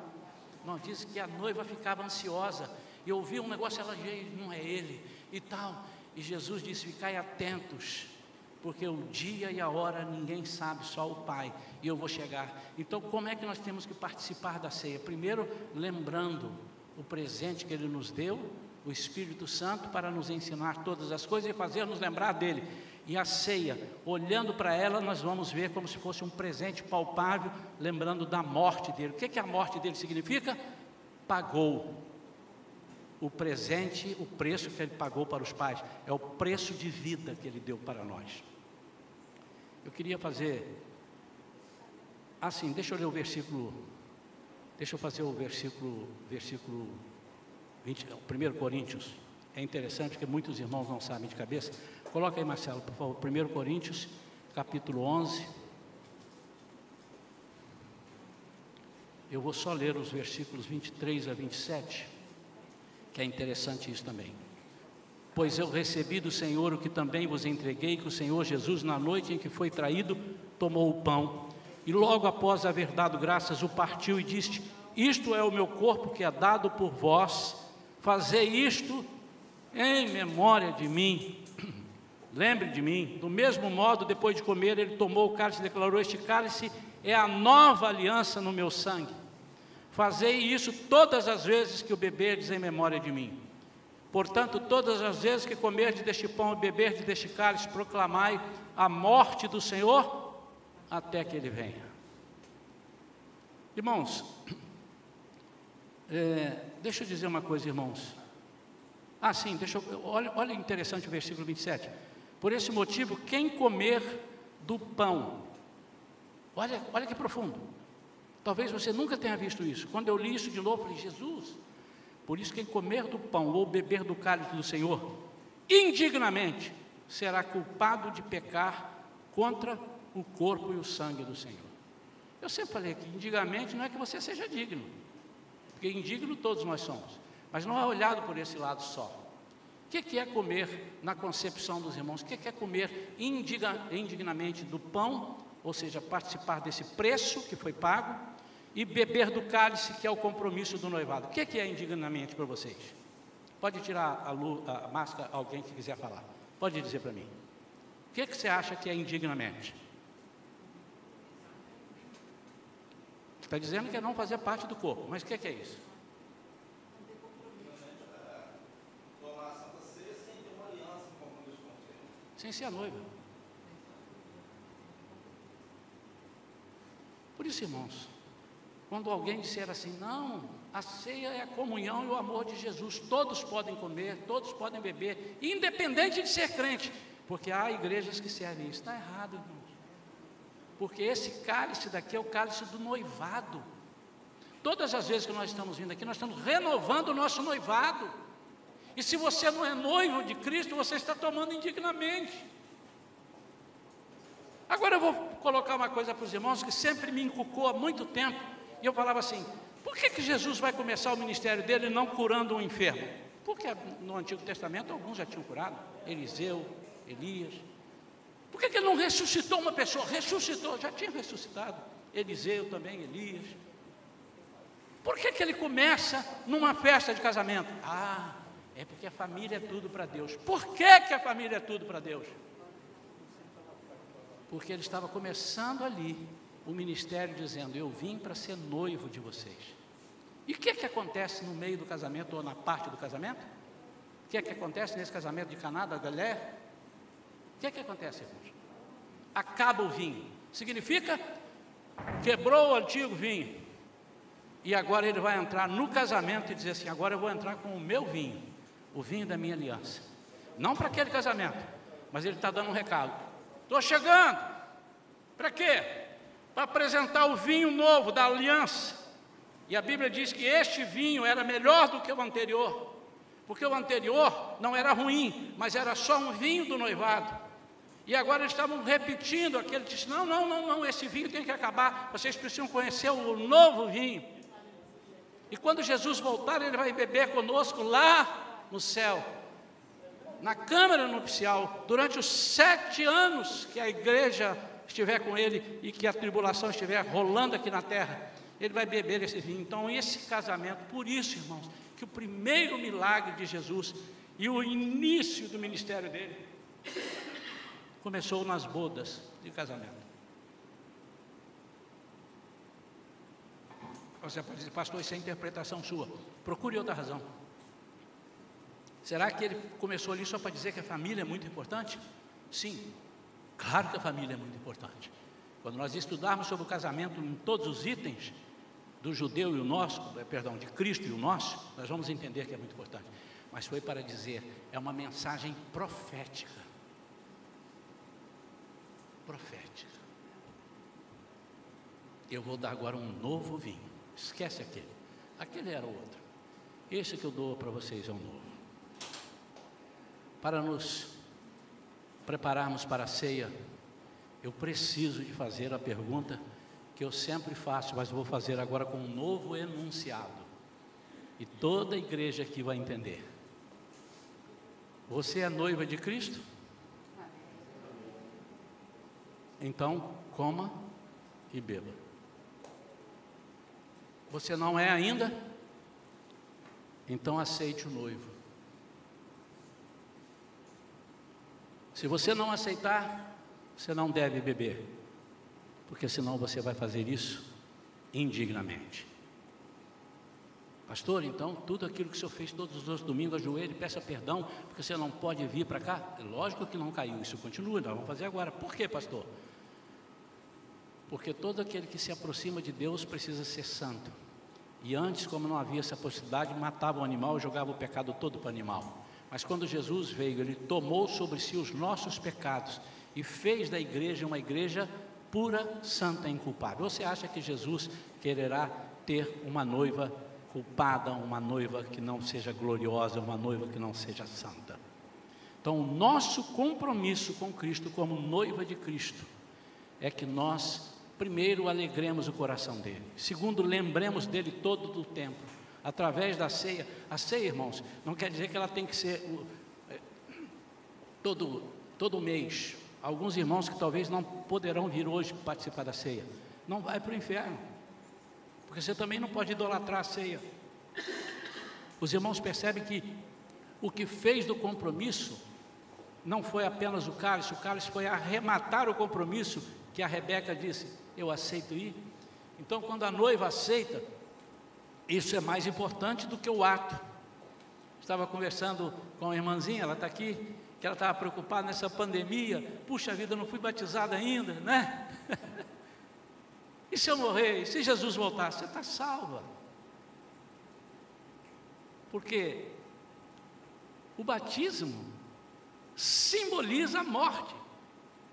Não, disse que a noiva ficava ansiosa. E ouvia um negócio, ela, não é ele, e tal. E Jesus disse: Ficai atentos, porque o dia e a hora ninguém sabe, só o Pai, e eu vou chegar. Então, como é que nós temos que participar da ceia? Primeiro, lembrando o presente que Ele nos deu, o Espírito Santo, para nos ensinar todas as coisas e fazer-nos lembrar dele. E a ceia, olhando para ela, nós vamos ver como se fosse um presente palpável, lembrando da morte dele. O que, que a morte dele significa? Pagou o presente, o preço que ele pagou para os pais, é o preço de vida que ele deu para nós. Eu queria fazer assim, deixa eu ler o versículo, deixa eu fazer o versículo, versículo 20, 1 Coríntios. É interessante porque muitos irmãos não sabem de cabeça. Coloca aí, Marcelo, por favor, 1 Coríntios, capítulo 11. Eu vou só ler os versículos 23 a 27, que é interessante isso também. Pois eu recebi do Senhor o que também vos entreguei, que o Senhor Jesus, na noite em que foi traído, tomou o pão e logo após haver dado graças, o partiu e disse: Isto é o meu corpo que é dado por vós, fazei isto em memória de mim. Lembre de mim. Do mesmo modo, depois de comer, ele tomou o cálice e declarou: Este cálice é a nova aliança no meu sangue. Fazei isso todas as vezes que o beberdes em memória de mim. Portanto, todas as vezes que comerdes deste pão e beberdes deste cálice, proclamai a morte do Senhor até que ele venha. Irmãos, é, deixa eu dizer uma coisa, irmãos. Ah, sim, deixa eu, olha, olha interessante o versículo 27. Por esse motivo, quem comer do pão, olha, olha que profundo. Talvez você nunca tenha visto isso. Quando eu li isso de novo, eu falei, Jesus, por isso, quem comer do pão ou beber do cálice do Senhor, indignamente, será culpado de pecar contra o corpo e o sangue do Senhor. Eu sempre falei que indignamente não é que você seja digno, porque indigno todos nós somos, mas não é olhado por esse lado só. O que é comer na concepção dos irmãos? O que é comer indignamente do pão, ou seja, participar desse preço que foi pago, e beber do cálice, que é o compromisso do noivado. O que é, é indignamente para vocês? Pode tirar a, a, máscara, alguém que quiser falar. Pode dizer para mim. O que, é que você acha que é indignamente? Está dizendo que é não fazer parte do corpo, mas o que é, que é isso? Sem ser a noiva. Por isso, irmãos, quando alguém disser assim, não, a ceia é a comunhão e o amor de Jesus, todos podem comer, todos podem beber, independente de ser crente, porque há igrejas que servem isso, está errado. Porque esse cálice daqui é o cálice do noivado. Todas as vezes que nós estamos vindo aqui, nós estamos renovando o nosso noivado. E se você não é noivo de Cristo, você está tomando indignamente. Agora eu vou colocar uma coisa para os irmãos que sempre me inculcou há muito tempo. E eu falava assim: por que, que Jesus vai começar o ministério dele não curando um enfermo? Porque no Antigo Testamento alguns já tinham curado, Eliseu, Elias. Por que, que ele não ressuscitou uma pessoa? Ressuscitou, já tinha ressuscitado. Eliseu também, Elias. Por que, que ele começa numa festa de casamento? Ah, é porque a família é tudo para Deus. Por que, que a família é tudo para Deus? Porque ele estava começando ali o ministério dizendo: Eu vim para ser noivo de vocês. E o que é que acontece no meio do casamento ou na parte do casamento? O que é que acontece nesse casamento de Caná, da Galé? O que é que acontece, irmãos? Acaba o vinho. Significa quebrou o antigo vinho. E agora ele vai entrar no casamento e dizer assim: agora eu vou entrar com o meu vinho, o vinho da minha aliança. Não para aquele casamento, mas ele está dando um recado: estou chegando. Para quê? Para apresentar o vinho novo da aliança. E a Bíblia diz que este vinho era melhor do que o anterior, porque o anterior não era ruim, mas era só um vinho do noivado. E agora eles estavam repetindo aquele, disse: não, não, não, não, esse vinho tem que acabar, vocês precisam conhecer o novo vinho. E quando Jesus voltar, ele vai beber conosco lá no céu, na câmara nupcial, durante os sete anos que a igreja estiver com ele e que a tribulação estiver rolando aqui na terra, ele vai beber esse vinho. Então, esse casamento, por isso, irmãos, que o primeiro milagre de Jesus e o início do ministério dele começou nas bodas de casamento. Você pode dizer, pastor, isso é interpretação sua. Procure outra razão. Será que ele começou ali só para dizer que a família é muito importante? Sim, claro que a família é muito importante. Quando nós estudarmos sobre o casamento em todos os itens, do judeu e o nosso, eh, perdão, de Cristo e o nosso, nós vamos entender que é muito importante. Mas foi para dizer, é uma mensagem profética. Profética. Eu vou dar agora um novo vinho. Esquece aquele. Aquele era outro. Esse que eu dou para vocês é o novo. Para nos prepararmos para a ceia, eu preciso de fazer a pergunta que eu sempre faço, mas vou fazer agora com um novo enunciado. E toda a igreja aqui vai entender. Você é noiva de Cristo? Então, coma e beba. Você não é ainda? Então aceite o noivo. Se você não aceitar, você não deve beber, porque senão você vai fazer isso indignamente. Pastor, então, tudo aquilo que o senhor fez todos os domingos, ajoelhe, peça perdão, porque você não pode vir para cá? Lógico que não caiu, isso continua, nós vamos fazer agora. Por quê, pastor? Porque todo aquele que se aproxima de Deus precisa ser santo. E antes, como não havia essa possibilidade, matava o animal e jogava o pecado todo para o animal. Mas quando Jesus veio, ele tomou sobre si os nossos pecados e fez da igreja uma igreja pura, santa e inculpável. Você acha que Jesus quererá ter uma noiva culpada, uma noiva que não seja gloriosa, uma noiva que não seja santa? Então, o nosso compromisso com Cristo, como noiva de Cristo, é que nós primeiro, alegremos o coração dele. Segundo, lembremos dele todo o tempo, através da ceia. A ceia, irmãos, não quer dizer que ela tem que ser é, todo, todo mês. Alguns irmãos que talvez não poderão vir hoje participar da ceia, não vai para o inferno, porque você também não pode idolatrar a ceia. Os irmãos percebem que o que fez do compromisso não foi apenas o cálice, o cálice foi arrematar o compromisso que a Rebeca disse: eu aceito ir. Então, quando a noiva aceita, isso é mais importante do que o ato. Estava conversando com a irmãzinha, ela está aqui, que ela estava preocupada nessa pandemia. Puxa vida, eu não fui batizada ainda, né? e se eu morrer? E se Jesus voltar? Você está salva. Porque o batismo simboliza a morte.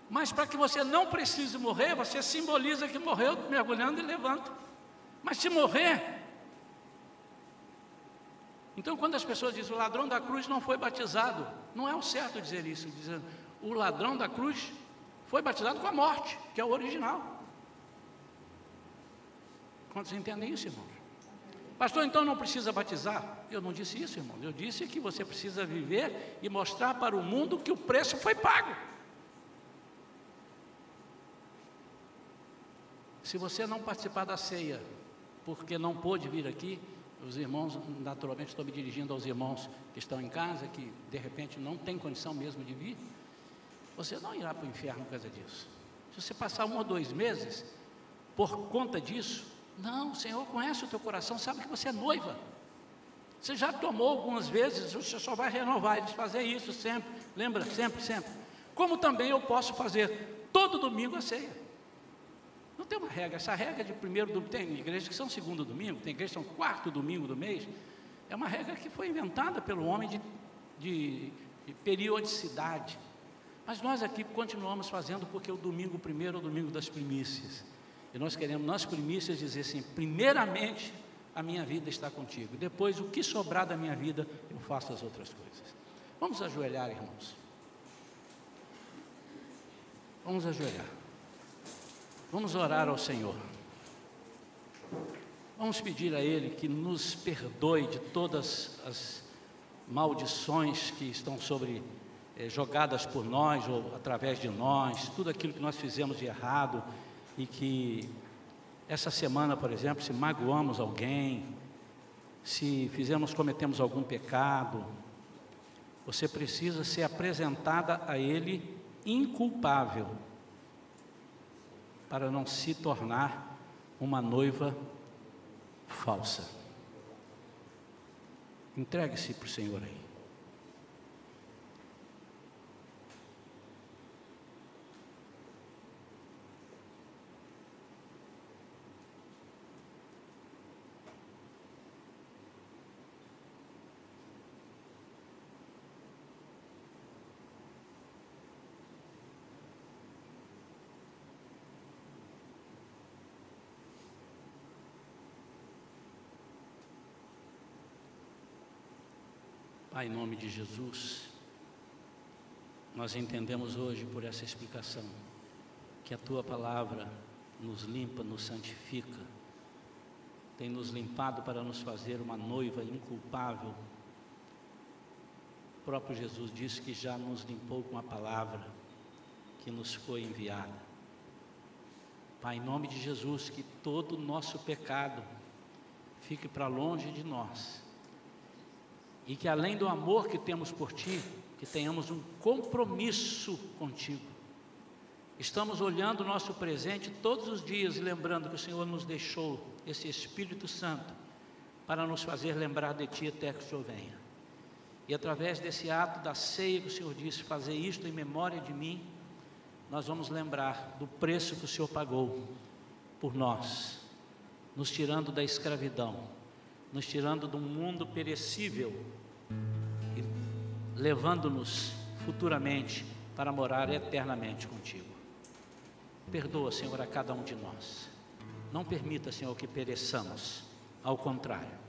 Mas para que você não precise morrer, você simboliza que morreu mergulhando e levanta. Mas se morrer. Então, quando as pessoas dizem o ladrão da cruz não foi batizado, não é o certo dizer isso. Dizer, o ladrão da cruz foi batizado com a morte, que é o original. Quantos entendem isso, irmãos? Pastor, então não precisa batizar? Eu não disse isso, irmão. Eu disse que você precisa viver e mostrar para o mundo que o preço foi pago. Se você não participar da ceia, porque não pôde vir aqui, os irmãos, naturalmente estou me dirigindo aos irmãos que estão em casa, que de repente não tem condição mesmo de vir, você não irá para o inferno por causa disso. Se você passar um ou dois meses por conta disso, não, o Senhor conhece o teu coração, sabe que você é noiva. Você já tomou algumas vezes, você só vai renovar, eles fazer isso sempre, lembra, sempre, sempre. Como também eu posso fazer todo domingo a ceia. Não tem uma regra. Essa regra de primeiro domingo, tem igrejas que são segundo domingo, tem igrejas que são quarto domingo do mês. É uma regra que foi inventada pelo homem de, de, de periodicidade. Mas nós aqui continuamos fazendo porque o domingo primeiro é o domingo das primícias. E nós queremos, nas primícias, dizer assim: primeiramente a minha vida está contigo, depois o que sobrar da minha vida eu faço as outras coisas. Vamos ajoelhar, irmãos. Vamos ajoelhar. Vamos orar ao Senhor. Vamos pedir a Ele que nos perdoe de todas as maldições que estão sobre eh, jogadas por nós ou através de nós, tudo aquilo que nós fizemos de errado e que essa semana, por exemplo, se magoamos alguém, se fizemos, cometemos algum pecado, você precisa ser apresentada a Ele inculpável, para não se tornar uma noiva falsa. Entregue-se para o Senhor aí. Pai, em nome de Jesus, nós entendemos hoje por essa explicação que a tua palavra nos limpa, nos santifica, tem nos limpado para nos fazer uma noiva inculpável. O próprio Jesus disse que já nos limpou com a palavra que nos foi enviada. Pai, em nome de Jesus, que todo o nosso pecado fique para longe de nós e que além do amor que temos por Ti, que tenhamos um compromisso contigo. Estamos olhando o nosso presente todos os dias lembrando que o Senhor nos deixou esse Espírito Santo para nos fazer lembrar de Ti até que o Senhor venha. E através desse ato da ceia que o Senhor disse, fazer isto em memória de mim, nós vamos lembrar do preço que o Senhor pagou por nós, nos tirando da escravidão, nos tirando do mundo perecível levando-nos futuramente para morar eternamente contigo. Perdoa, Senhor, a cada um de nós. Não permita, Senhor, que pereçamos. Ao contrário,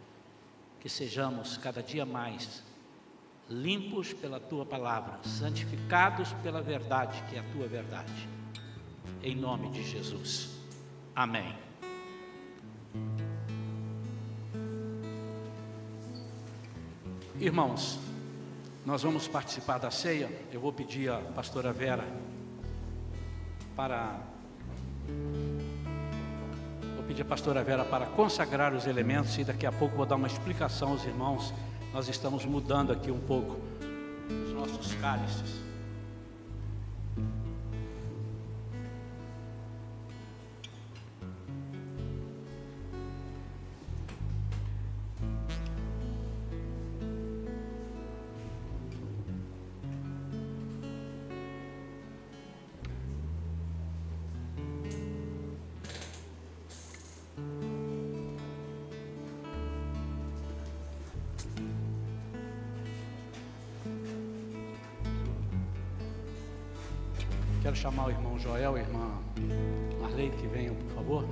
que sejamos cada dia mais limpos pela tua palavra, santificados pela verdade, que é a tua verdade. Em nome de Jesus. Amém. Irmãos, nós vamos participar da ceia. Eu vou pedir a pastora Vera para vou pedir a pastora Vera para consagrar os elementos e daqui a pouco vou dar uma explicação aos irmãos. Nós estamos mudando aqui um pouco os nossos cálices. Joel irmã Marlene que venham, por favor.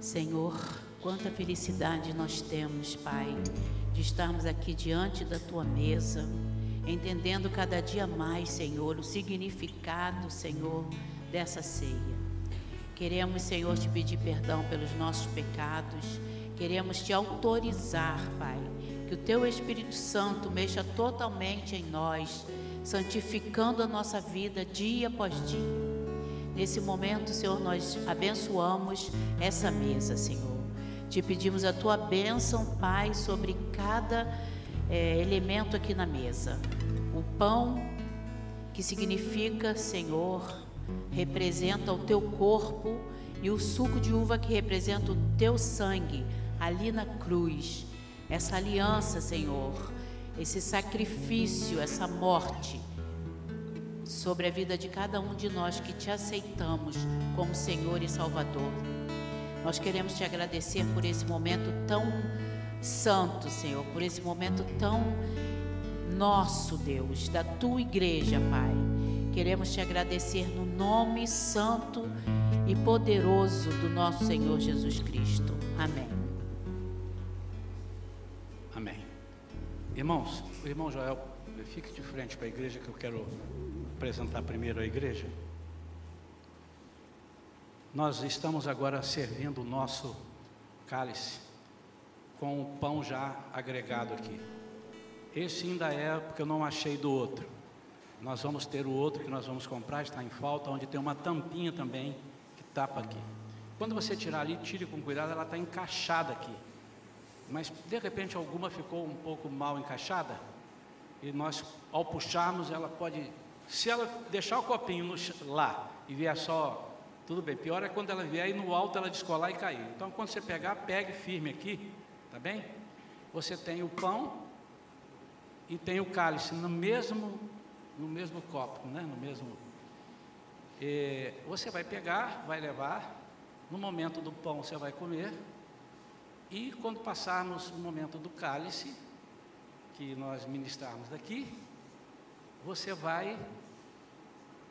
Senhor, Quanta felicidade nós temos, Pai, de estarmos aqui diante da tua mesa, entendendo cada dia mais, Senhor, o significado, Senhor, dessa ceia. Queremos, Senhor, te pedir perdão pelos nossos pecados, queremos te autorizar, Pai, que o teu Espírito Santo mexa totalmente em nós, santificando a nossa vida dia após dia. Nesse momento, Senhor, nós abençoamos essa mesa, Senhor. Te pedimos a tua bênção, Pai, sobre cada é, elemento aqui na mesa. O pão, que significa, Senhor, representa o teu corpo, e o suco de uva, que representa o teu sangue, ali na cruz. Essa aliança, Senhor, esse sacrifício, essa morte sobre a vida de cada um de nós que te aceitamos como Senhor e Salvador. Nós queremos te agradecer por esse momento tão santo, Senhor, por esse momento tão nosso, Deus, da tua igreja, Pai. Queremos te agradecer no nome santo e poderoso do nosso Senhor Jesus Cristo. Amém. Amém. Irmãos, o irmão Joel, fique de frente para a igreja que eu quero apresentar primeiro a igreja. Nós estamos agora servindo o nosso cálice com o pão já agregado aqui. Esse ainda é porque eu não achei do outro. Nós vamos ter o outro que nós vamos comprar, está em falta, onde tem uma tampinha também que tapa aqui. Quando você tirar ali, tire com cuidado, ela está encaixada aqui. Mas de repente alguma ficou um pouco mal encaixada, e nós, ao puxarmos, ela pode. Se ela deixar o copinho no, lá e vier só tudo bem, pior é quando ela vier e no alto ela descolar e cair. Então, quando você pegar, pegue firme aqui, tá bem? Você tem o pão e tem o cálice no mesmo, no mesmo copo, né? No mesmo. E você vai pegar, vai levar. No momento do pão você vai comer. E quando passarmos o momento do cálice, que nós ministrarmos daqui, você vai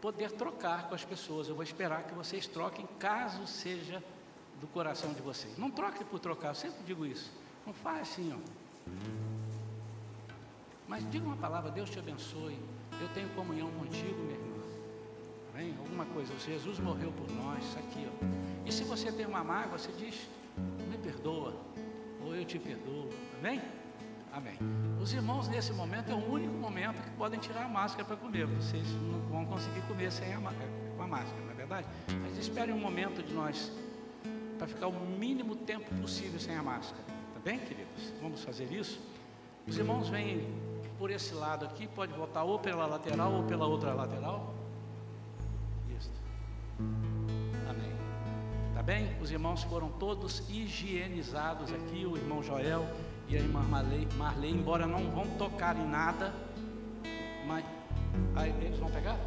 poder trocar com as pessoas. Eu vou esperar que vocês troquem, caso seja do coração de vocês. Não troque por trocar, eu sempre digo isso. Não faz assim, ó. Mas diga uma palavra, Deus te abençoe. Eu tenho comunhão contigo, minha irmã. Vem, alguma coisa. Jesus morreu por nós, isso aqui, ó. E se você tem uma mágoa, você diz, me perdoa, ou eu te perdoo. Amém? Amém. Os irmãos, nesse momento, é o único momento que podem tirar a máscara para comer. Vocês não vão conseguir comer sem a, com a máscara, não é verdade? Mas esperem um momento de nós, para ficar o mínimo tempo possível sem a máscara. Tá bem, queridos? Vamos fazer isso? Os irmãos vêm por esse lado aqui, pode voltar ou pela lateral ou pela outra lateral. Isso. Amém. Tá bem? Os irmãos foram todos higienizados aqui, o irmão Joel e a irmã Marley, Marley, embora não vão tocar em nada, mas aí, eles vão pegar?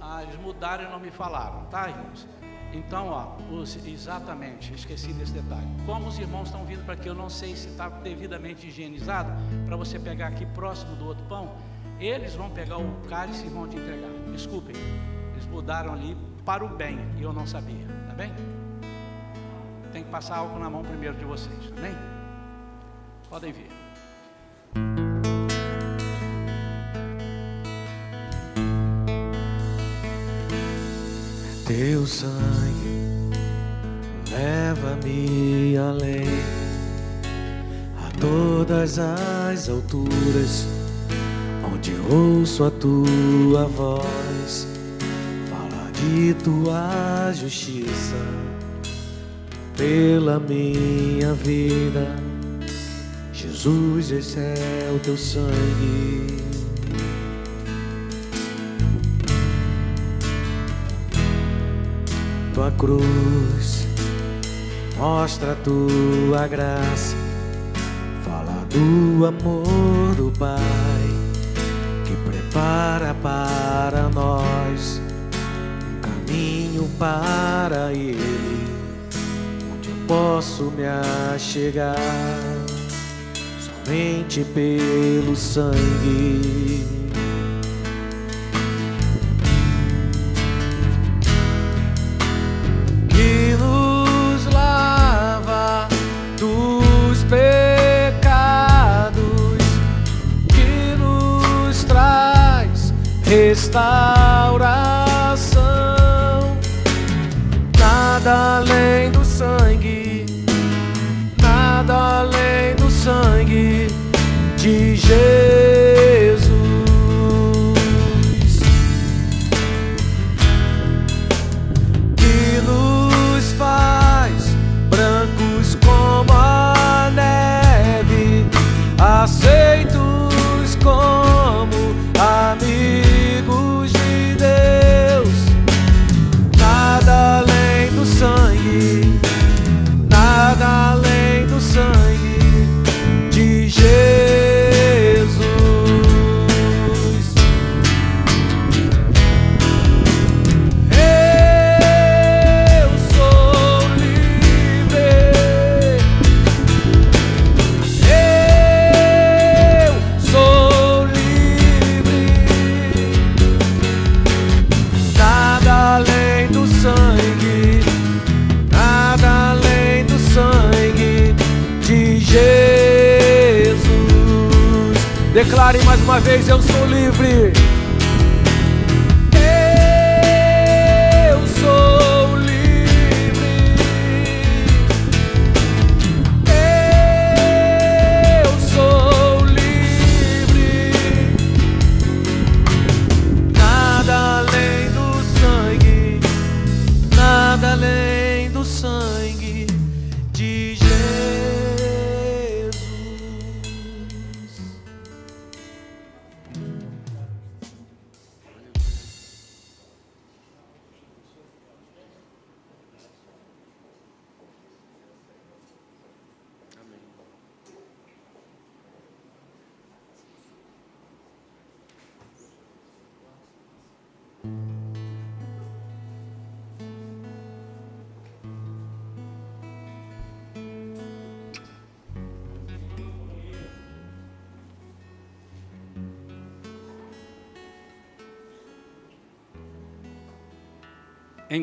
Ah, eles mudaram e não me falaram, tá, irmãos? Então, ó, os, exatamente, esqueci desse detalhe. Como os irmãos estão vindo para aqui, eu não sei se está devidamente higienizado, para você pegar aqui próximo do outro pão, eles vão pegar o cálice e vão te entregar. Desculpem, eles mudaram ali para o bem e eu não sabia, tá bem? Tem que passar algo na mão primeiro de vocês, tá bem? Podem vir. Teu sangue leva-me além a todas as alturas, onde ouço a tua voz, fala de tua justiça pela minha vida Jesus, esse é o teu sangue. Tua cruz mostra a tua graça, fala do amor do Pai que prepara para nós um caminho para Ele, onde eu posso me achegar somente pelo sangue. Que nos lava dos pecados, que nos traz restauração.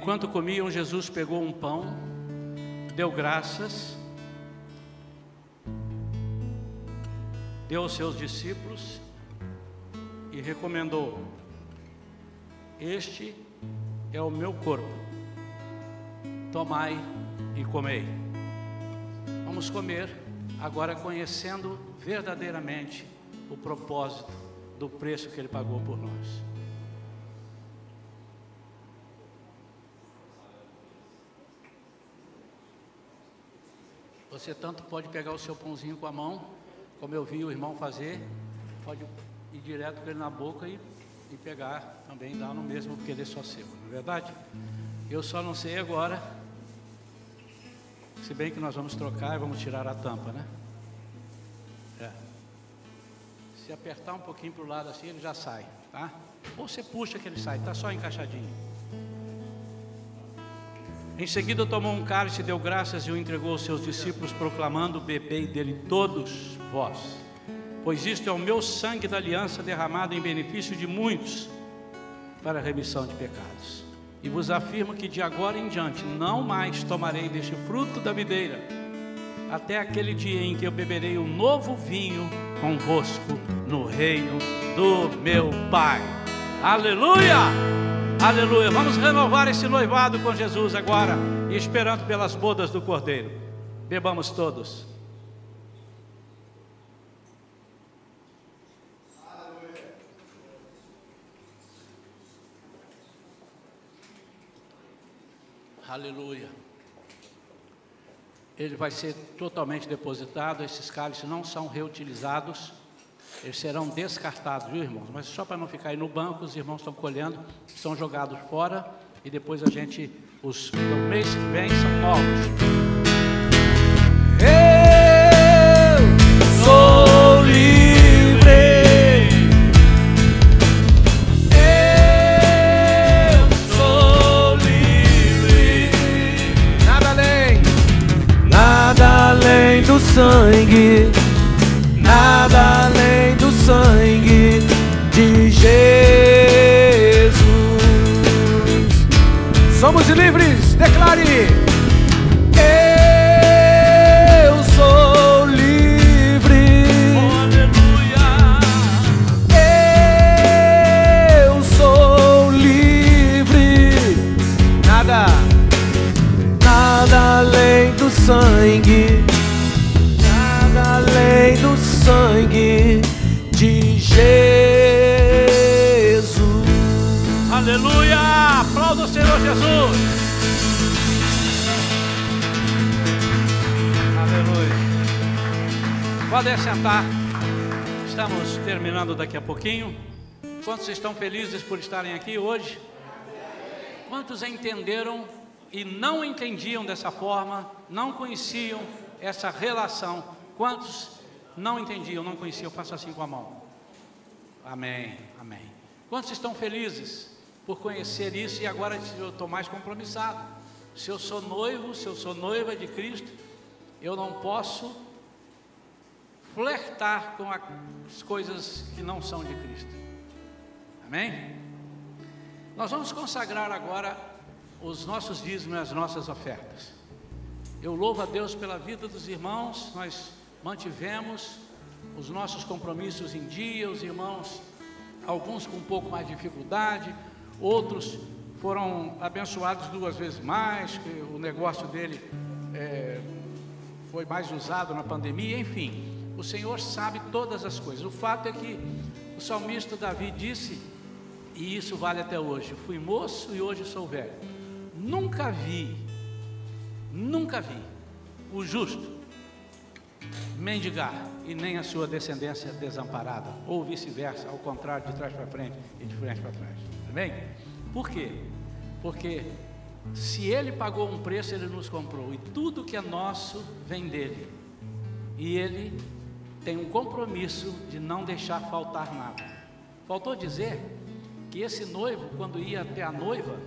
Enquanto comiam, Jesus pegou um pão, deu graças, deu aos seus discípulos e recomendou: Este é o meu corpo, tomai e comei. Vamos comer, agora conhecendo verdadeiramente o propósito do preço que Ele pagou por nós. Você tanto pode pegar o seu pãozinho com a mão, como eu vi o irmão fazer, pode ir direto com ele na boca e, e pegar também, dar no mesmo, porque ele é só seu, não é verdade? Eu só não sei agora, se bem que nós vamos trocar e vamos tirar a tampa, né? É. Se apertar um pouquinho para o lado assim, ele já sai, tá? Ou você puxa que ele sai, tá só encaixadinho. Em seguida tomou um cálice, deu graças e o entregou aos seus discípulos, proclamando: Bebei dele todos vós, pois isto é o meu sangue da aliança derramado em benefício de muitos para a remissão de pecados. E vos afirmo que de agora em diante não mais tomarei deste fruto da videira, até aquele dia em que eu beberei o um novo vinho convosco no reino do meu Pai. Aleluia! Aleluia. Vamos renovar esse noivado com Jesus agora, esperando pelas bodas do Cordeiro. Bebamos todos. Aleluia. Ele vai ser totalmente depositado. Esses cálices não são reutilizados eles serão descartados, viu, irmãos? Mas só para não ficar aí no banco, os irmãos estão colhendo, são jogados fora e depois a gente, os do mês que vem, são novos. Eu sentar. Estamos terminando daqui a pouquinho. Quantos estão felizes por estarem aqui hoje? Quantos entenderam e não entendiam dessa forma, não conheciam essa relação? Quantos não entendiam, não conheciam? Faça assim com a mão. Amém, amém. Quantos estão felizes por conhecer isso e agora eu estou mais compromissado? Se eu sou noivo, se eu sou noiva de Cristo, eu não posso flertar com as coisas que não são de Cristo. Amém? Nós vamos consagrar agora os nossos dízimos e as nossas ofertas. Eu louvo a Deus pela vida dos irmãos, nós mantivemos os nossos compromissos em dia, os irmãos, alguns com um pouco mais de dificuldade, outros foram abençoados duas vezes mais, que o negócio dele é, foi mais usado na pandemia, enfim, o Senhor sabe todas as coisas. O fato é que o salmista Davi disse, e isso vale até hoje: fui moço e hoje sou velho. Nunca vi, nunca vi o justo mendigar e nem a sua descendência desamparada, ou vice-versa, ao contrário, de trás para frente e de frente para trás. Amém? Por quê? Porque se ele pagou um preço, ele nos comprou, e tudo que é nosso vem dele. E ele tem um compromisso de não deixar faltar nada. Faltou dizer que esse noivo, quando ia até a noiva,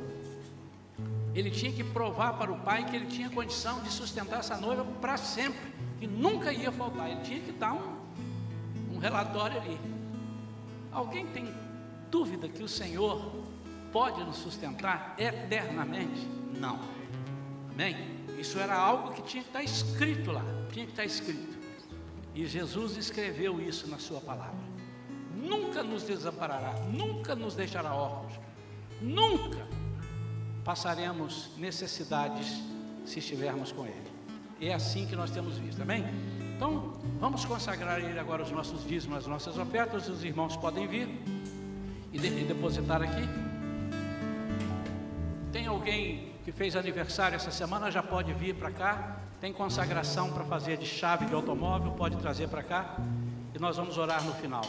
ele tinha que provar para o pai que ele tinha condição de sustentar essa noiva para sempre, que nunca ia faltar. Ele tinha que dar um, um relatório ali. Alguém tem dúvida que o Senhor pode nos sustentar eternamente? Não. Amém? Isso era algo que tinha que estar escrito lá, tinha que estar escrito. E Jesus escreveu isso na sua palavra. Nunca nos desamparará, nunca nos deixará órfãos, nunca passaremos necessidades se estivermos com Ele. É assim que nós temos visto, amém? Então, vamos consagrar Ele agora os nossos dízimos, as nossas ofertas. Os irmãos podem vir e depositar aqui. Tem alguém que fez aniversário essa semana, já pode vir para cá. Tem consagração para fazer de chave de automóvel, pode trazer para cá. E nós vamos orar no final.